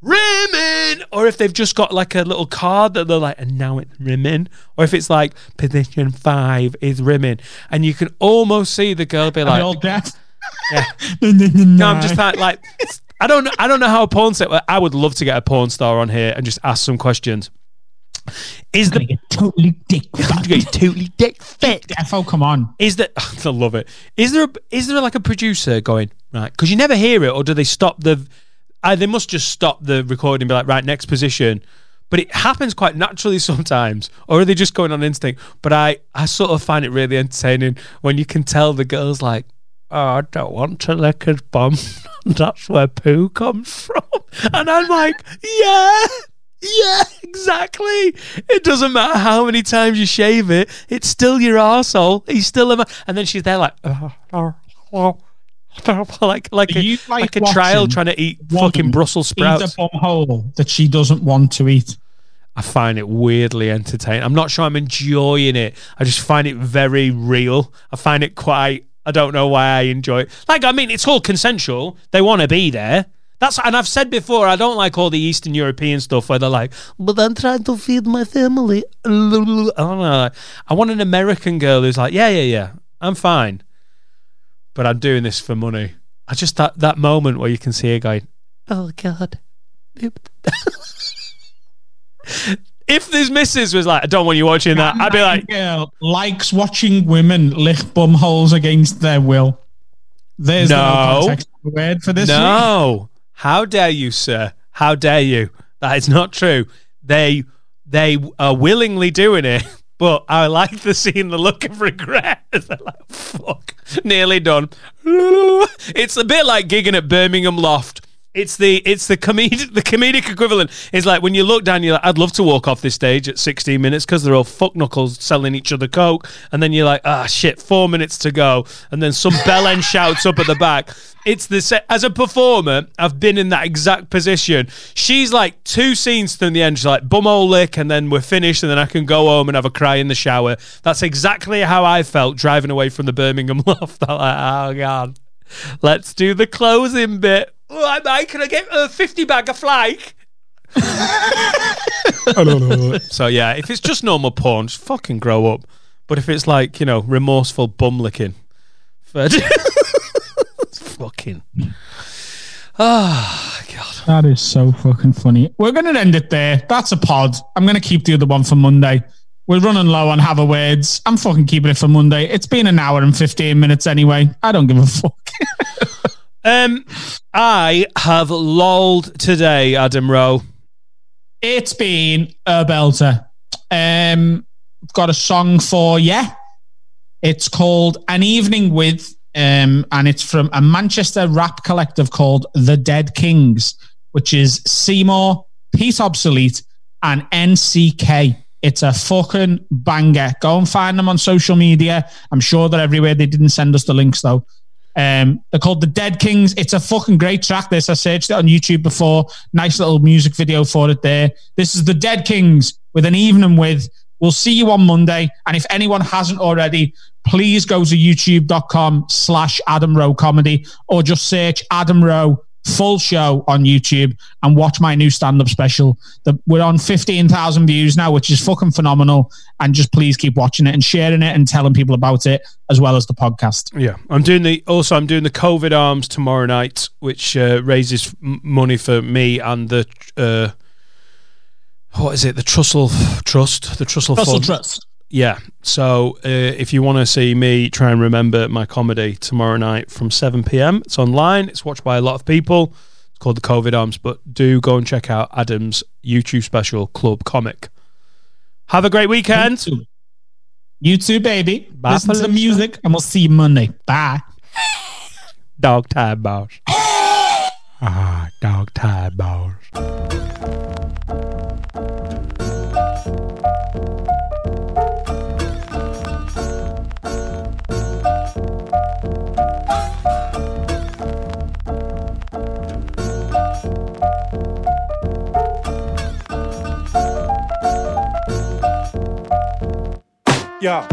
rimming or if they've just got like a little card that they're like and now it's rimming or if it's like position five is rimming and you can almost see the girl be like they all deaf? Yeah. no, no, no, no, I'm just like, like I don't know. I don't know how a porn set. I would love to get a porn star on here and just ask some questions. Is the totally dick totally dick fit? Defo, come on. Is that I love it? Is there a, is there like a producer going right? Because you never hear it, or do they stop the? Uh, they must just stop the recording and be like, right, next position. But it happens quite naturally sometimes, or are they just going on instinct? But I, I sort of find it really entertaining when you can tell the girl's like, oh, I don't want to lick his bum. That's where poo comes from. And I'm like, yeah, yeah, exactly. It doesn't matter how many times you shave it, it's still your arsehole. He's still a man. And then she's there like, oh, oh, oh. like like a, you, like, like, a child trying to eat fucking Brussels sprouts. Eat a hole that she doesn't want to eat. I find it weirdly entertaining. I'm not sure I'm enjoying it. I just find it very real. I find it quite. I don't know why I enjoy it. Like, I mean, it's all consensual. They want to be there. That's and I've said before I don't like all the Eastern European stuff where they're like, but I'm trying to feed my family. I don't know. I want an American girl who's like, yeah, yeah, yeah, I'm fine, but I'm doing this for money. I just that that moment where you can see her going, oh god. if this missus was like, I don't want you watching that, I'd be like, girl likes watching women lick bum holes against their will. There's No. the word for this. week. No. How dare you, sir? How dare you? That is not true. They they are willingly doing it, but I like the scene, the look of regret they're like, fuck, nearly done. It's a bit like gigging at Birmingham Loft. It's the it's the comedic the comedic equivalent. is like when you look down, you're like, I'd love to walk off this stage at 16 minutes because they're all fuck knuckles selling each other coke, and then you're like, ah shit, four minutes to go, and then some bellend shouts up at the back. It's the se- as a performer, I've been in that exact position. She's like two scenes from the end. She's like bumhole lick, and then we're finished, and then I can go home and have a cry in the shower. That's exactly how I felt driving away from the Birmingham loft. I'm like, oh god, let's do the closing bit. All right, mate, can I get a 50 bag of flake? so yeah, if it's just normal porn, just fucking grow up. But if it's like you know remorseful bum licking, fucking. Ah, God. That is so fucking funny. We're going to end it there. That's a pod. I'm going to keep the other one for Monday. We're running low on have a words. I'm fucking keeping it for Monday. It's been an hour and 15 minutes anyway. I don't give a fuck. Um, I have lolled today, Adam Rowe. It's been a belter. Um, I've got a song for you. It's called An Evening With, um, and it's from a Manchester rap collective called The Dead Kings, which is Seymour, Pete Obsolete, and NCK. It's a fucking banger. Go and find them on social media. I'm sure they're everywhere. They didn't send us the links though. Um, they're called The Dead Kings. It's a fucking great track. This I searched it on YouTube before. Nice little music video for it there. This is The Dead Kings with an evening with. We'll see you on Monday. And if anyone hasn't already, please go to youtube.com slash Adam Rowe comedy or just search Adam Rowe full show on YouTube and watch my new stand-up special. The, we're on 15,000 views now, which is fucking phenomenal. And just please keep watching it and sharing it and telling people about it as well as the podcast. Yeah, I'm doing the also I'm doing the COVID arms tomorrow night, which uh, raises m- money for me and the uh, what is it? The Trussell Trust, the Trussell Russell Fund. Trust. Yeah. So uh, if you want to see me try and remember my comedy tomorrow night from 7 p.m., it's online. It's watched by a lot of people. It's called the COVID Arms, but do go and check out Adam's YouTube special, Club Comic. Have a great weekend. You too, baby. Bye, Listen to the Felicia. music and we'll see you Monday. Bye. Dog time balls. ah, dog time balls. Yeah.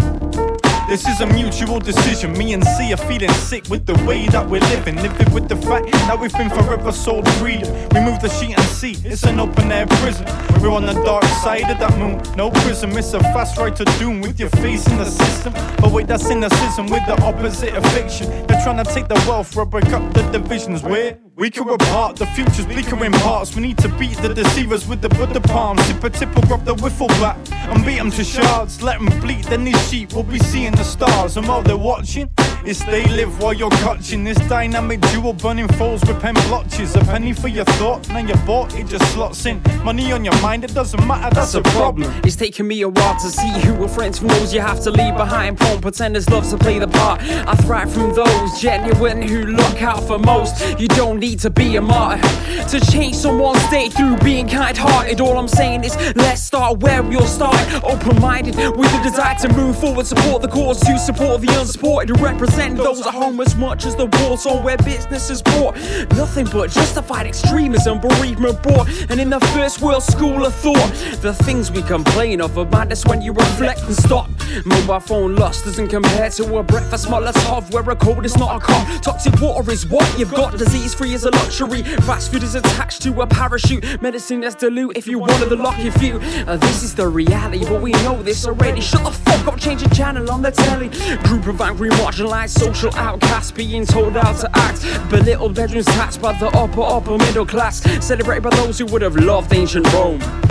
This is a mutual decision. Me and C are feeling sick with the way that we're living. Living with the fact that we've been forever sold freedom. Remove the sheet and see it's an open air prison. We're on the dark side of that moon. No prism, it's a fast ride to doom with your face in the system. But wait, that's cynicism with the opposite of fiction. They're trying to take the wealth, rub break up the divisions. We're weaker apart, the future's bleaker in parts. We need to beat the deceivers with the Buddha palms. Sip a tip or grab the wiffle bat and beat them to shards. Let them bleed, then these sheep will be seeing the stars. And while they're watching, it's they live while you're clutching. This dynamic duo burning foes with pen blotches. A penny for your thought, now you're bought, it just slots in. Money on your mind, it doesn't matter, that's a problem. It's taken me a while to see who were friends from those you have to leave behind. Porn pretenders love to play the part. I thrive from those genuine who look out for most. You don't need to be a martyr to change someone's day through being kind hearted. All I'm saying is let's start where we all started. Open minded with the desire to move forward, support the cause, to support the unsupported, to represent those at home as much as the war on where business is brought. Nothing but justified extremism, bereavement brought. And in the first world school of thought, the things we complain of are madness when you reflect and stop. Mobile phone lost doesn't compare to a breakfast Molotov where a cold is not a cough. Toxic water is what you've got. Disease free is a luxury. Fast food is attached to a parachute. Medicine that's dilute if you of the lucky few. Uh, this is the reality, but we know this already. Shut the fuck up, change the channel on the telly. Group of angry, marginalized social outcasts being told how to act. Belittled bedrooms taxed by the upper, upper middle class. Celebrated by those who would have loved ancient Rome.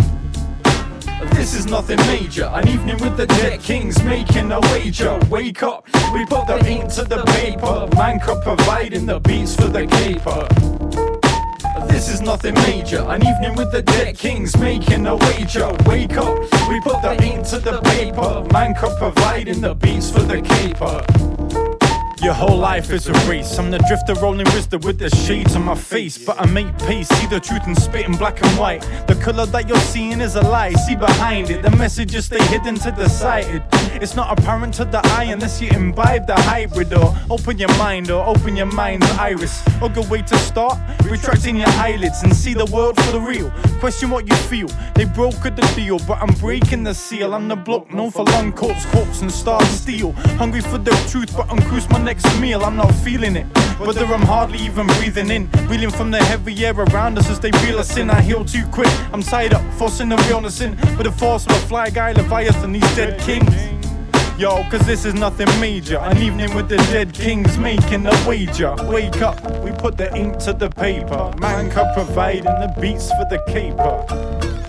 This is nothing major. An evening with the dead kings making a wager. Wake up, we put the ink to the paper. Man could providing the beats for the caper. This is nothing major. An evening with the dead kings making a wager. Wake up, we put the ink to the paper. Man could providing the beats for the caper. Your whole life is a race. I'm the drifter rolling wisdom with the shades on my face. But I make peace, see the truth and spit in black and white. The color that you're seeing is a lie. See behind it, the messages stay hidden to the sighted. It's not apparent to the eye unless you imbibe the hybrid or open your mind or open your mind's iris. A good way to start, retracting your eyelids and see the world for the real. Question what you feel. They brokered the deal, but I'm breaking the seal. I'm the block known for long coats, coats, and star steel. Hungry for the truth, but uncruise my next meal. I'm not feeling it. Whether I'm hardly even breathing in, reeling from the heavy air around us as they reel us in. I heal too quick. I'm tied up, forcing the realness in. With the force of a fly guy, Leviathan, these dead kings. Yo, cause this is nothing major. An evening with the dead kings making a wager. Wake up, we put the ink to the paper. Man cup providing the beats for the caper.